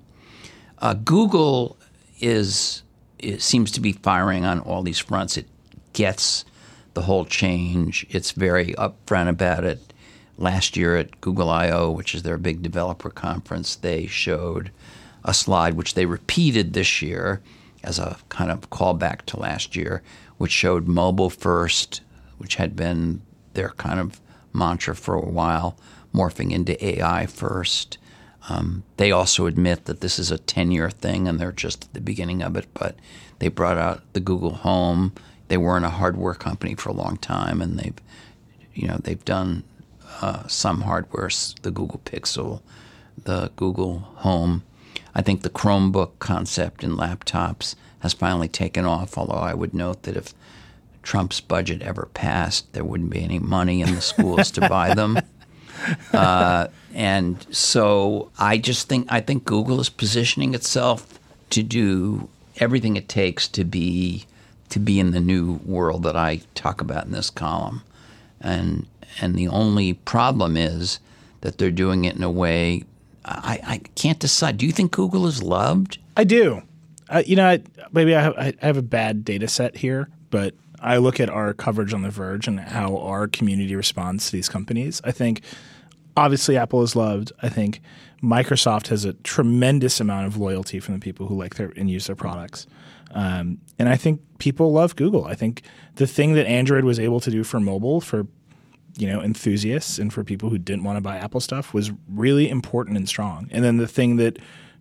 S2: Uh, google is seems to be firing on all these fronts. It gets the whole change it's very upfront about it last year at google io which is their big developer conference they showed a slide which they repeated this year as a kind of callback to last year, which showed mobile first, which had been their kind of mantra for a while, morphing into AI first. Um, they also admit that this is a 10 year thing and they're just at the beginning of it, but they brought out the Google Home. They weren't a hardware company for a long time and they've, you know, they've done uh, some hardware, the Google Pixel, the Google Home. I think the Chromebook concept in laptops has finally taken off, although I would note that if Trump's budget ever passed, there wouldn't be any money in the schools to buy them. Uh, and so I just think I think Google is positioning itself to do everything it takes to be to be in the new world that I talk about in this column. And and the only problem is that they're doing it in a way I, I can't decide. Do you think Google is loved?
S1: I do. Uh, you know, I, maybe I have, I have a bad data set here, but I look at our coverage on The Verge and how our community responds to these companies. I think obviously Apple is loved. I think Microsoft has a tremendous amount of loyalty from the people who like their and use their products. Um, and I think people love Google. I think the thing that Android was able to do for mobile for you know enthusiasts and for people who didn't want to buy Apple stuff was really important and strong. And then the thing that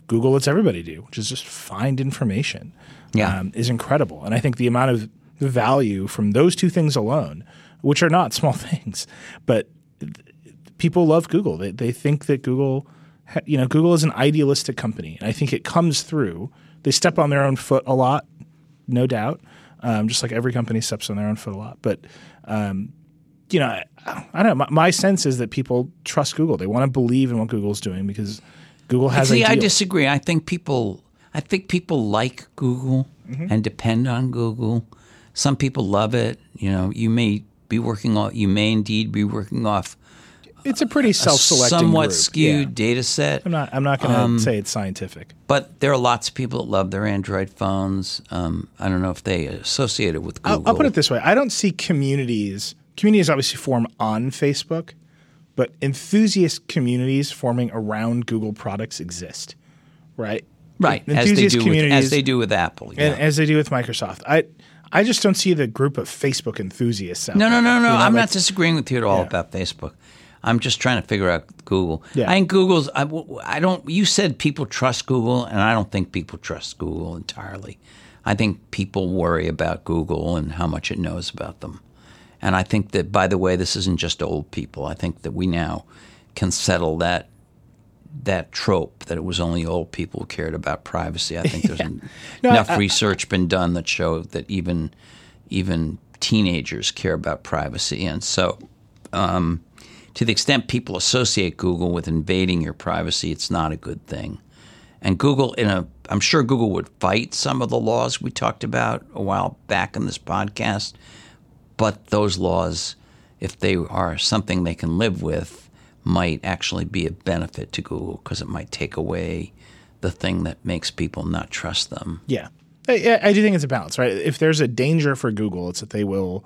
S1: Google lets everybody do, which is just find information,
S2: Yeah.
S1: um, is incredible. And I think the amount of value from those two things alone, which are not small things, but people love Google. They, they think that Google, you know, Google is an idealistic company, and I think it comes through. They step on their own foot a lot, no doubt, um, just like every company steps on their own foot a lot. But um, you know, I, I don't know. My, my sense is that people trust Google. They want to believe in what Google's doing because Google has.
S2: See, I disagree. I think people, I think people like Google
S1: Mm-hmm.
S2: and depend on Google. Some people love it. You know, you may be working off. You may indeed be working off
S1: It's a pretty self-selecting,
S2: somewhat
S1: group.
S2: skewed
S1: Yeah.
S2: data set.
S1: I'm not. I'm not going to say it's scientific.
S2: But there are lots of people that love their Android phones. Um, I don't know if they associate it with Google.
S1: I'll, I'll put it this way: I don't see communities. Communities obviously form on Facebook, but enthusiast communities forming around Google products exist, right?
S2: right as they
S1: Enthusiast
S2: do with,
S1: communities,
S2: as they do with Apple. yeah.
S1: and as they do with Microsoft. I I just don't see the group of Facebook enthusiasts. Out
S2: No, no, no, no.
S1: you know,
S2: I'm
S1: like-
S2: not disagreeing with you at all
S1: Yeah.
S2: about Facebook. I'm just trying to figure out Google.
S1: Yeah.
S2: I think Google's. I, I don't. You said people trust Google, and I don't think people trust Google entirely. I think people worry about Google and how much it knows about them. And I think that, by the way, this isn't just old people. I think that we now can settle that that trope that it was only old people who cared about privacy. I think there's
S1: No,
S2: enough
S1: I-
S2: research been done that show that even even teenagers care about privacy, and so um, to the extent people associate Google with invading your privacy, it's not a good thing. And Google, in a, I'm sure Google would fight some of the laws we talked about a while back in this podcast, but those laws, if they are something they can live with, might actually be a benefit to Google because it might take away the thing that makes people not trust them.
S1: Yeah, I, I do think it's a balance, right? If there's a danger for Google, it's that they will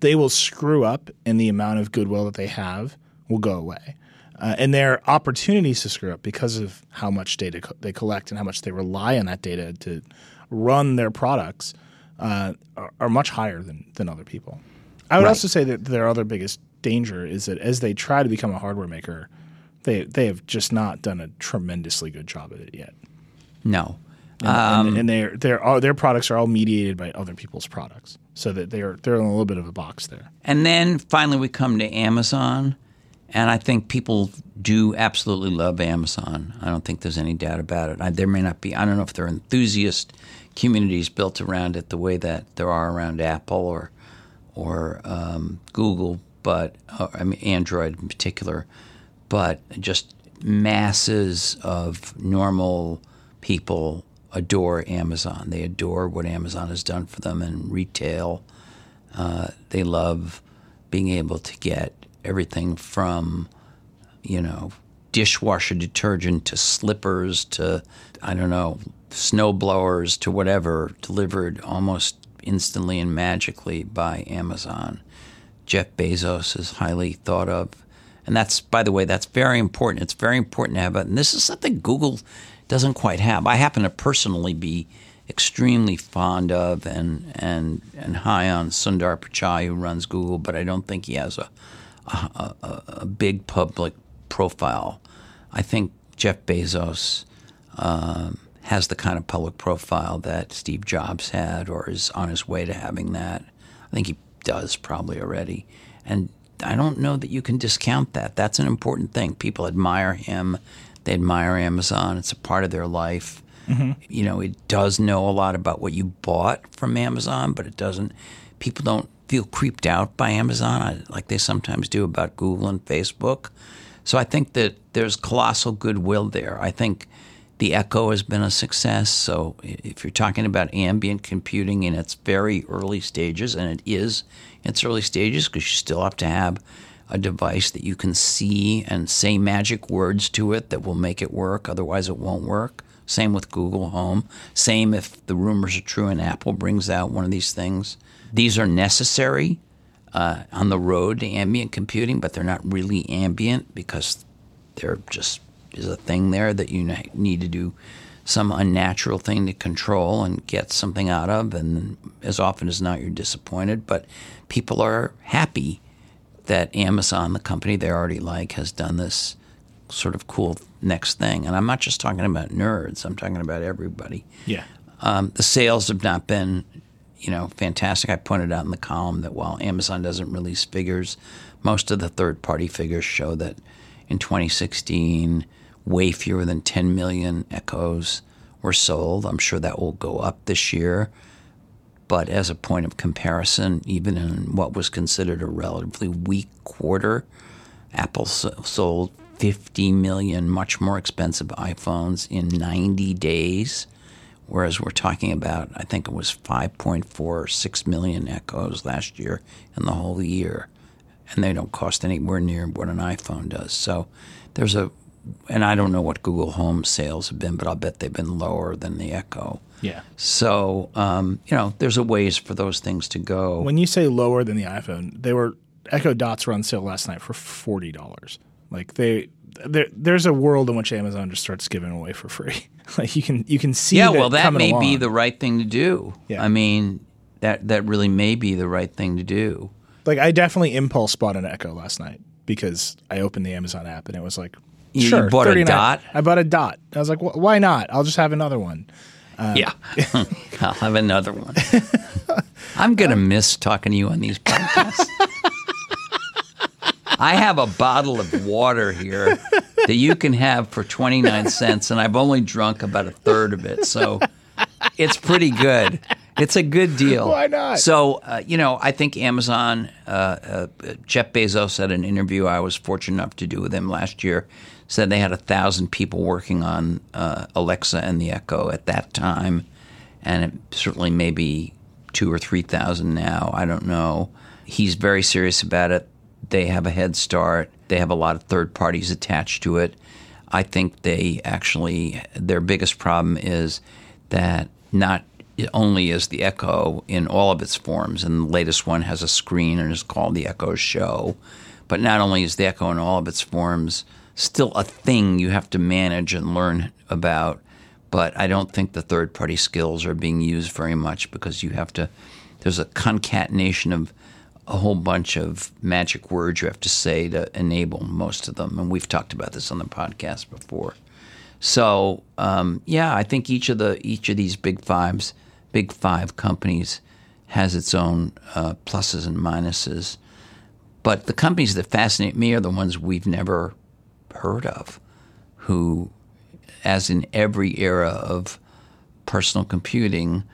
S1: they will screw up, in the amount of goodwill that they have will go away. Uh, and their opportunities to screw up because of how much data co- they collect and how much they rely on that data to run their products uh, are, are much higher than, than other people. I would
S2: Right.
S1: also say that their other biggest danger is that as they try to become a hardware maker, they they have just not done a tremendously good job at it yet
S2: No.
S1: and, and, and their their all, their products are all mediated by other people's products, so that they're they're in a little bit of a box there.
S2: And then finally, we come to Amazon. And I think people do absolutely love Amazon. I don't think there's any doubt about it. I, there may not be, I don't know if there are enthusiast communities built around it the way that there are around Apple or, or um, Google, but, uh, I mean, Android in particular, but just masses of normal people adore Amazon. They adore what Amazon has done for them in retail. Uh, they love being able to get everything from, you know, dishwasher detergent to slippers to, I don't know, snow blowers to whatever delivered almost instantly and magically by Amazon. Jeff Bezos is highly thought of. And that's, by the way, that's very important. It's very important to have it. And this is something Google doesn't quite have. I happen to personally be extremely fond of and, and, and high on Sundar Pichai, who runs Google, but I don't think he has a, a, a, a big public profile. I think Jeff Bezos um, has the kind of public profile that Steve Jobs had or is on his way to having that. I think he does probably already. And I don't know that you can discount that. That's an important thing. People admire him, they admire Amazon, it's a part of their life. You know, it does know a lot about what you bought from Amazon, but it doesn't, people don't feel creeped out by Amazon like they sometimes do about Google and Facebook. So I think that there's colossal goodwill there. I think the Echo has been a success. So if you're talking about ambient computing in its very early stages, and it is its early stages because you still have to have a device that you can see and say magic words to it that will make it work. Otherwise, it won't work. Same with Google Home. Same if the rumors are true and Apple brings out one of these things. These are necessary uh, on the road to ambient computing, but they're not really ambient because there just is a thing there that you need to do some unnatural thing to control and get something out of. And as often as not, you're disappointed. But people are happy that Amazon, the company they already like, has done this sort of cool next thing. And I'm not just talking about nerds, I'm talking about everybody.
S1: Yeah.
S2: Um, the sales have not been, you know, fantastic. I pointed out in the column that while Amazon doesn't release figures, most of the third-party figures show that in 2016, way fewer than 10 million Echoes were sold. I'm sure that will go up this year. But as a point of comparison, even in what was considered a relatively weak quarter, Apple sold 50 million much more expensive iPhones in 90 days whereas we're talking about, I think it was 5.46 million echoes last year in the whole year. And they don't cost anywhere near what an iPhone does. So there's a, and I don't know what Google Home sales have been, but I'll bet they've been lower than the Echo.
S1: Yeah.
S2: So, um, you know, there's a ways for those things to go.
S1: When you say lower than the iPhone, they were Echo Dots were on sale last night for forty dollars. Like they, there, there's a world in which Amazon just starts giving away for free. like you can you can see.
S2: yeah,
S1: that
S2: well, that may be the right thing to do.
S1: Yeah.
S2: I mean, that that really may be the right thing to do.
S1: like I definitely impulse bought an Echo last night because I opened the Amazon app and it was like.
S2: You- you
S1: sure,
S2: bought a Dot?
S1: I bought a dot. I was like, "Wh- why not? I'll just have another one.
S2: Uh, yeah, I'll have another one. I'm gonna miss talking to you on these podcasts. I have a bottle of water here that you can have for 29 cents, and I've only drunk about a third of it. So it's pretty good. It's a good deal.
S1: Why not?
S2: So, uh, you know, I think Amazon, uh, uh, Jeff Bezos had an interview I was fortunate enough to do with him last year, said they had a thousand people working on uh, Alexa and the Echo at that time. And it certainly maybe two or 3,000 now. I don't know. He's very serious about it. They have a head start. They have a lot of third parties attached to it. I think they actually, their biggest problem is that not only is the Echo in all of its forms, and the latest one has a screen and is called the Echo Show, but not only is the Echo in all of its forms still a thing you have to manage and learn about, but I don't think the third party skills are being used very much because you have to, there's a concatenation of a whole bunch of magic words you have to say to enable most of them. And we've talked about this on the podcast before. So um, yeah, I think each of the each of these big fives, big five companies, has its own uh, pluses and minuses. But the companies that fascinate me are the ones we've never heard of, who, as in every era of personal computing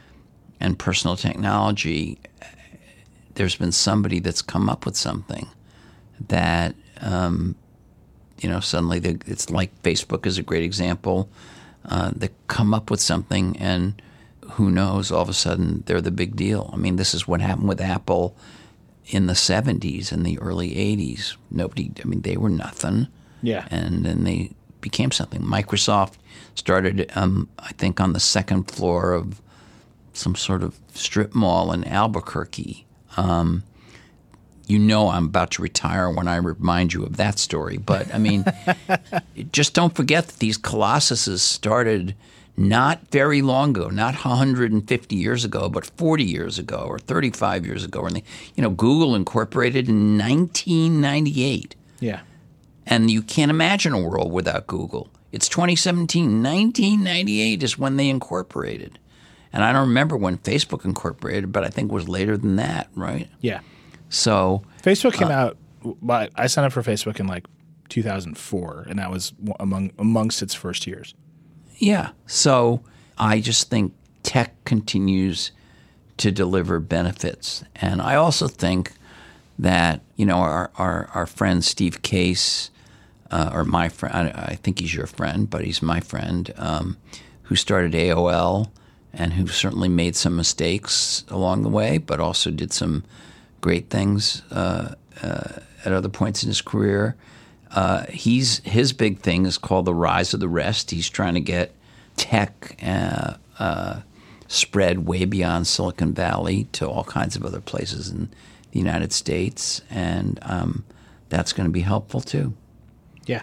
S2: and personal technology, there's been somebody that's come up with something that um, you know suddenly they, it's like Facebook is a great example. Uh, they come up with something, and who knows? All of a sudden, they're the big deal. I mean, this is what happened with Apple in the '70s and the early '80s. Nobody, I mean, they were nothing,
S1: Yeah.
S2: and then they became something. Microsoft started, um, I think, on the second floor of some sort of strip mall in Albuquerque. Um, you know I'm about to retire when I remind you of that story. But I mean, just don't forget that these colossuses started not very long ago, not 150 years ago, but 40 years ago or 35 years ago. And they, you know, Google incorporated in 1998.
S1: Yeah.
S2: And you can't imagine a world without Google. It's 2017. 1998 is when they incorporated. And I don't remember when Facebook incorporated, but I think it was later than that, right?
S1: Yeah.
S2: So,
S1: Facebook came out. But I signed up for Facebook in like 2004, and that was among amongst its first years.
S2: yeah. So I just think tech continues to deliver benefits. And I also think that, you know, our, our, our friend Steve Case, uh, or my friend, I, I think he's your friend, but he's my friend, um, who started AOL and who certainly made some mistakes along the way, but also did some great things uh, uh, at other points in his career. Uh, he's his big thing is called the rise of the rest. He's trying to get tech uh, uh, spread way beyond Silicon Valley to all kinds of other places in the United States, and um, that's going to be helpful too.
S1: Yeah.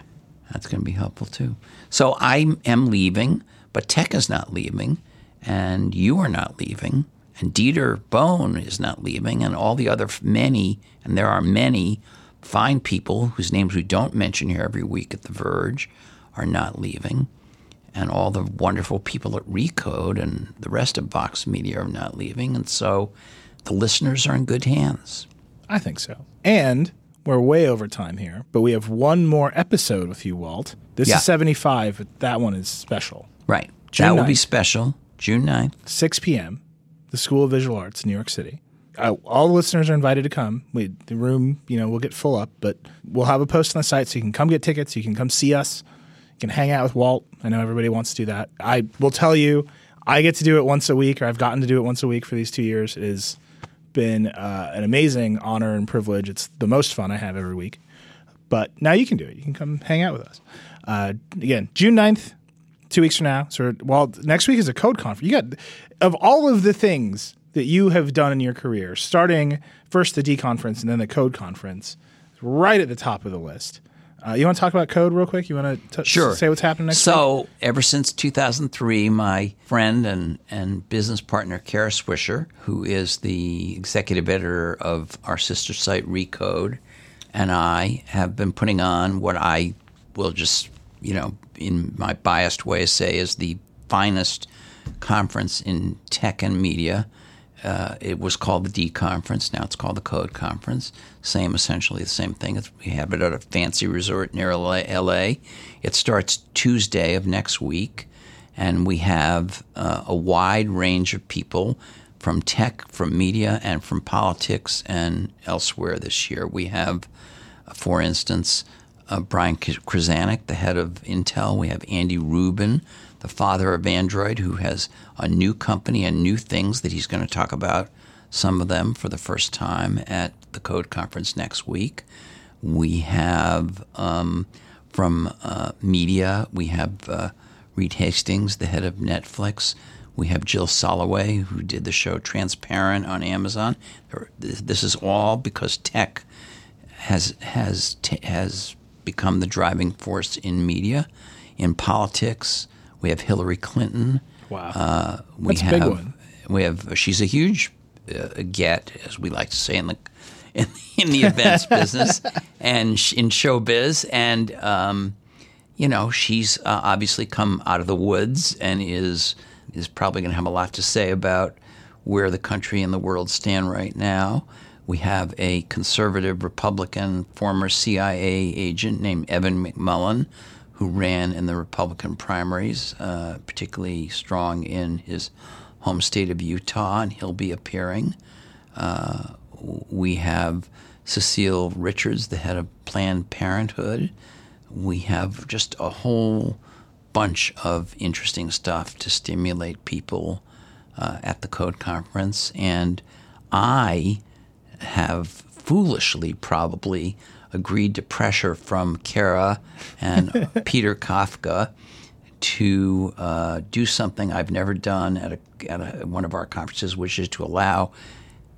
S2: That's going to be helpful too. So I am leaving, but tech is not leaving, and you are not leaving, and Dieter Bohn is not leaving, and all the other many, and there are many fine people whose names we don't mention here every week at The Verge are not leaving, and all the wonderful people at Recode and the rest of Vox Media are not leaving, and so the listeners are in good hands.
S1: I think so. And we're way over time here, but we have one more episode with you, Walt. This
S2: Yeah.
S1: is 75, but that one is special.
S2: Right.
S1: June
S2: that will be special. June 9th.
S1: 6 p.m., the School of Visual Arts, New York City. Uh, all the listeners are invited to come. We, the room, you know, will get full up, but we'll have a post on the site so you can come get tickets. You can come see us. You can hang out with Walt. I know everybody wants to do that. I will tell you, I get to do it once a week, or I've gotten to do it once a week for these two years. It has been uh, an amazing honor and privilege. It's the most fun I have every week. But now you can do it. You can come hang out with us. Uh, again, June 9th, two weeks from now. So, well, next week is a code conference. You got, of all of the things that you have done in your career, starting first the D conference and then the code conference, right at the top of the list. Uh, you want to talk about code real quick? You want to
S2: sure.
S1: say what's happening next
S2: so,
S1: week?
S2: ever since 2003, my friend and, and business partner, Kara Swisher, who is the executive editor of our sister site, Recode, and I have been putting on what I will just, you know, in my biased way say is the finest conference in tech and media. Uh, it was called the D conference. Now it's called the Code conference. Same, essentially the same thing. We have it at a fancy resort near LA. It starts Tuesday of next week, and we have uh, a wide range of people from tech, from media, and from politics and elsewhere this year. We have, for instance, uh, Brian Krzanich, the head of Intel. We have Andy Rubin, the father of Android, who has a new company and new things that he's going to talk about. Some of them for the first time at the Code Conference next week. We have um, from uh, media, we have uh, Reed Hastings, the head of Netflix. We have Jill Soloway, who did the show Transparent on Amazon. This is all because tech has has has become the driving force in media, in politics. We have Hillary Clinton.
S1: Wow, uh, we That's
S2: have,
S1: a big one.
S2: We have she's a huge uh, get, as we like to say in the in, in the events business and in showbiz, and um, you know she's uh, obviously come out of the woods and is is probably going to have a lot to say about where the country and the world stand right now. We have a conservative Republican former CIA agent named Evan McMullin, who ran in the Republican primaries, uh, particularly strong in his home state of Utah, and he'll be appearing. Uh, we have Cecile Richards, the head of Planned Parenthood. We have just a whole bunch of interesting stuff to stimulate people uh, at the Code Conference. And I have foolishly probably agreed to pressure from Kara and Peter Kafka to uh, do something I've never done at, a, at a, one of our conferences, which is to allow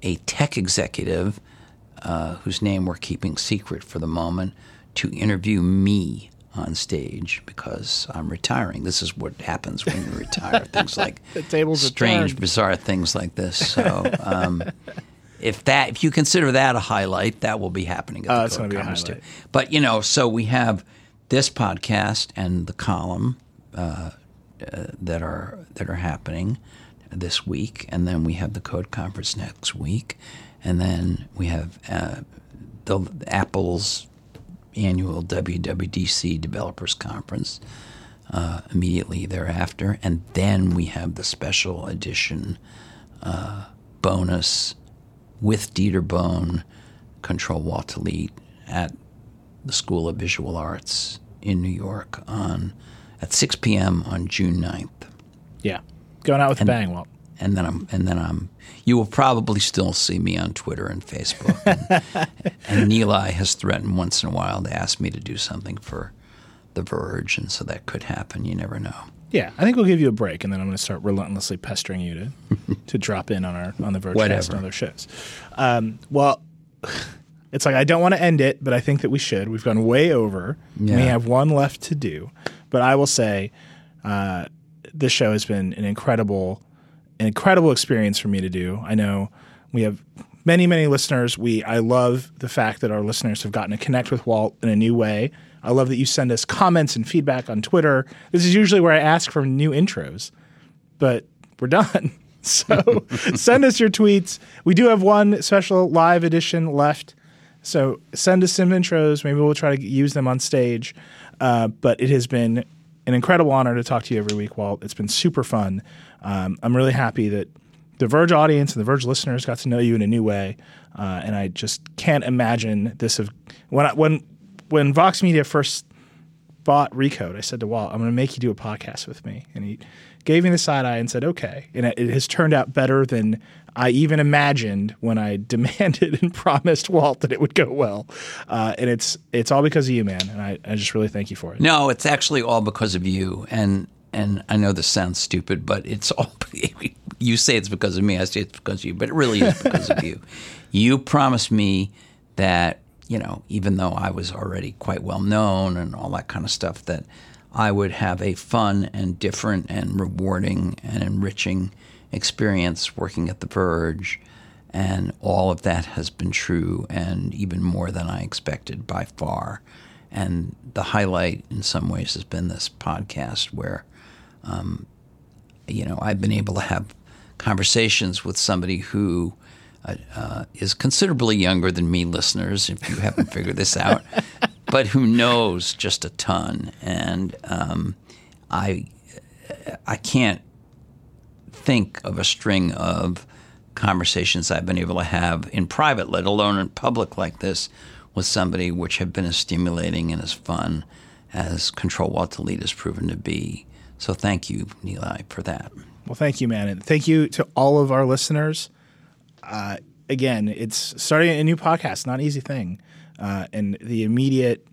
S2: a tech executive uh, whose name we're keeping secret for the moment to interview me on stage because I'm retiring. This is what happens when you retire. things like
S1: the tables
S2: strange, bizarre things like this. So. Um, if that if you consider that a highlight, that will be happening at
S1: uh,
S2: the Code Conference
S1: too.
S2: But you know, so we have this podcast and the column uh, uh, that are that are happening this week, and then we have the Code Conference next week, and then we have uh, the Apple's annual WWDC Developers Conference uh, immediately thereafter, and then we have the special edition uh, bonus with Dieter Bohn, Control Walt Delete at the School of Visual Arts in New York on at 6 p.m. on June 9th.
S1: Yeah, going out with
S2: and,
S1: a bang, Walt.
S2: And then I'm and then I'm. You will probably still see me on Twitter and Facebook. And, and has threatened once in a while to ask me to do something for The Verge, and so that could happen. You never know.
S1: Yeah, I think we'll give you a break, and then I'm going to start relentlessly pestering you to to drop in on our on the Verge and other shows. Um, well, it's like I don't want to end it, but I think that we should. We've gone way over. Yeah. We have one left to do, but I will say, uh, this show has been an incredible, an incredible experience for me to do. I know we have many many listeners. We I love the fact that our listeners have gotten to connect with Walt in a new way I love that you send us comments and feedback on Twitter. This is usually where I ask for new intros, but we're done. So send us your tweets. We do have one special live edition left. So send us some intros. Maybe we'll try to use them on stage. Uh, but it has been an incredible honor to talk to you every week, Walt. It's been super fun. Um, I'm really happy that the Verge audience and the Verge listeners got to know you in a new way. Uh, and I just can't imagine this of when I, when when Vox Media first bought Recode, I said to Walt, I'm going to make you do a podcast with me. And he gave me the side eye and said, okay. And it, it has turned out better than I even imagined when I demanded and promised Walt that it would go well. Uh, and it's it's all because of you, man. And I, I just really thank you for it.
S2: No, it's actually all because of you. And and I know this sounds stupid, but it's all you say it's because of me. I say it's because of you, but it really is because of you. You promised me that you know, even though I was already quite well known and all that kind of stuff, that I would have a fun and different and rewarding and enriching experience working at The Verge. And all of that has been true and even more than I expected by far. And the highlight in some ways has been this podcast where, um, you know, I've been able to have conversations with somebody who uh, uh, is considerably younger than me, listeners, if you haven't figured this out, but who knows just a ton. And um, I, I can't think of a string of conversations I've been able to have in private, let alone in public like this, with somebody which have been as stimulating and as fun as Control Walt Delete has proven to be. So thank you, Nilay, for that.
S1: Well, thank you, man. And thank you to all of our listeners. Uh, again, it's starting a new podcast, not an easy thing. Uh, and the immediate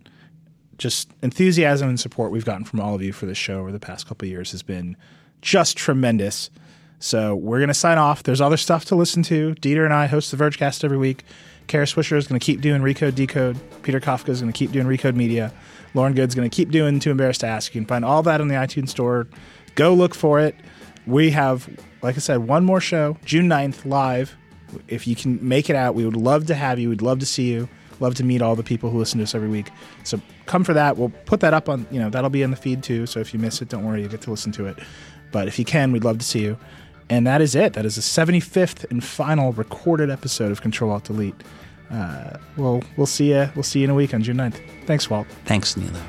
S1: just enthusiasm and support we've gotten from all of you for this show over the past couple years has been just tremendous. So we're going to sign off. There's other stuff to listen to. Dieter and I host the Vergecast every week. Kara Swisher is going to keep doing Recode Decode. Peter Kafka is going to keep doing Recode Media. Lauren Goode's going to keep doing Too Embarrassed to Ask. You can find all that on the iTunes Store. Go look for it. We have, like I said, one more show, June 9th, live. If you can make it out, we would love to have you. We'd love to see you. Love to meet all the people who listen to us every week. So come for that. We'll put that up on, you know, that'll be in the feed too. So if you miss it, don't worry, you get to listen to it. But if you can, we'd love to see you. And that is it. That is the 75th and final recorded episode of Control Walt Delete. Uh, well, we'll see you. We'll see you in a week on June 9th. Thanks, Walt.
S2: Thanks, Nilay.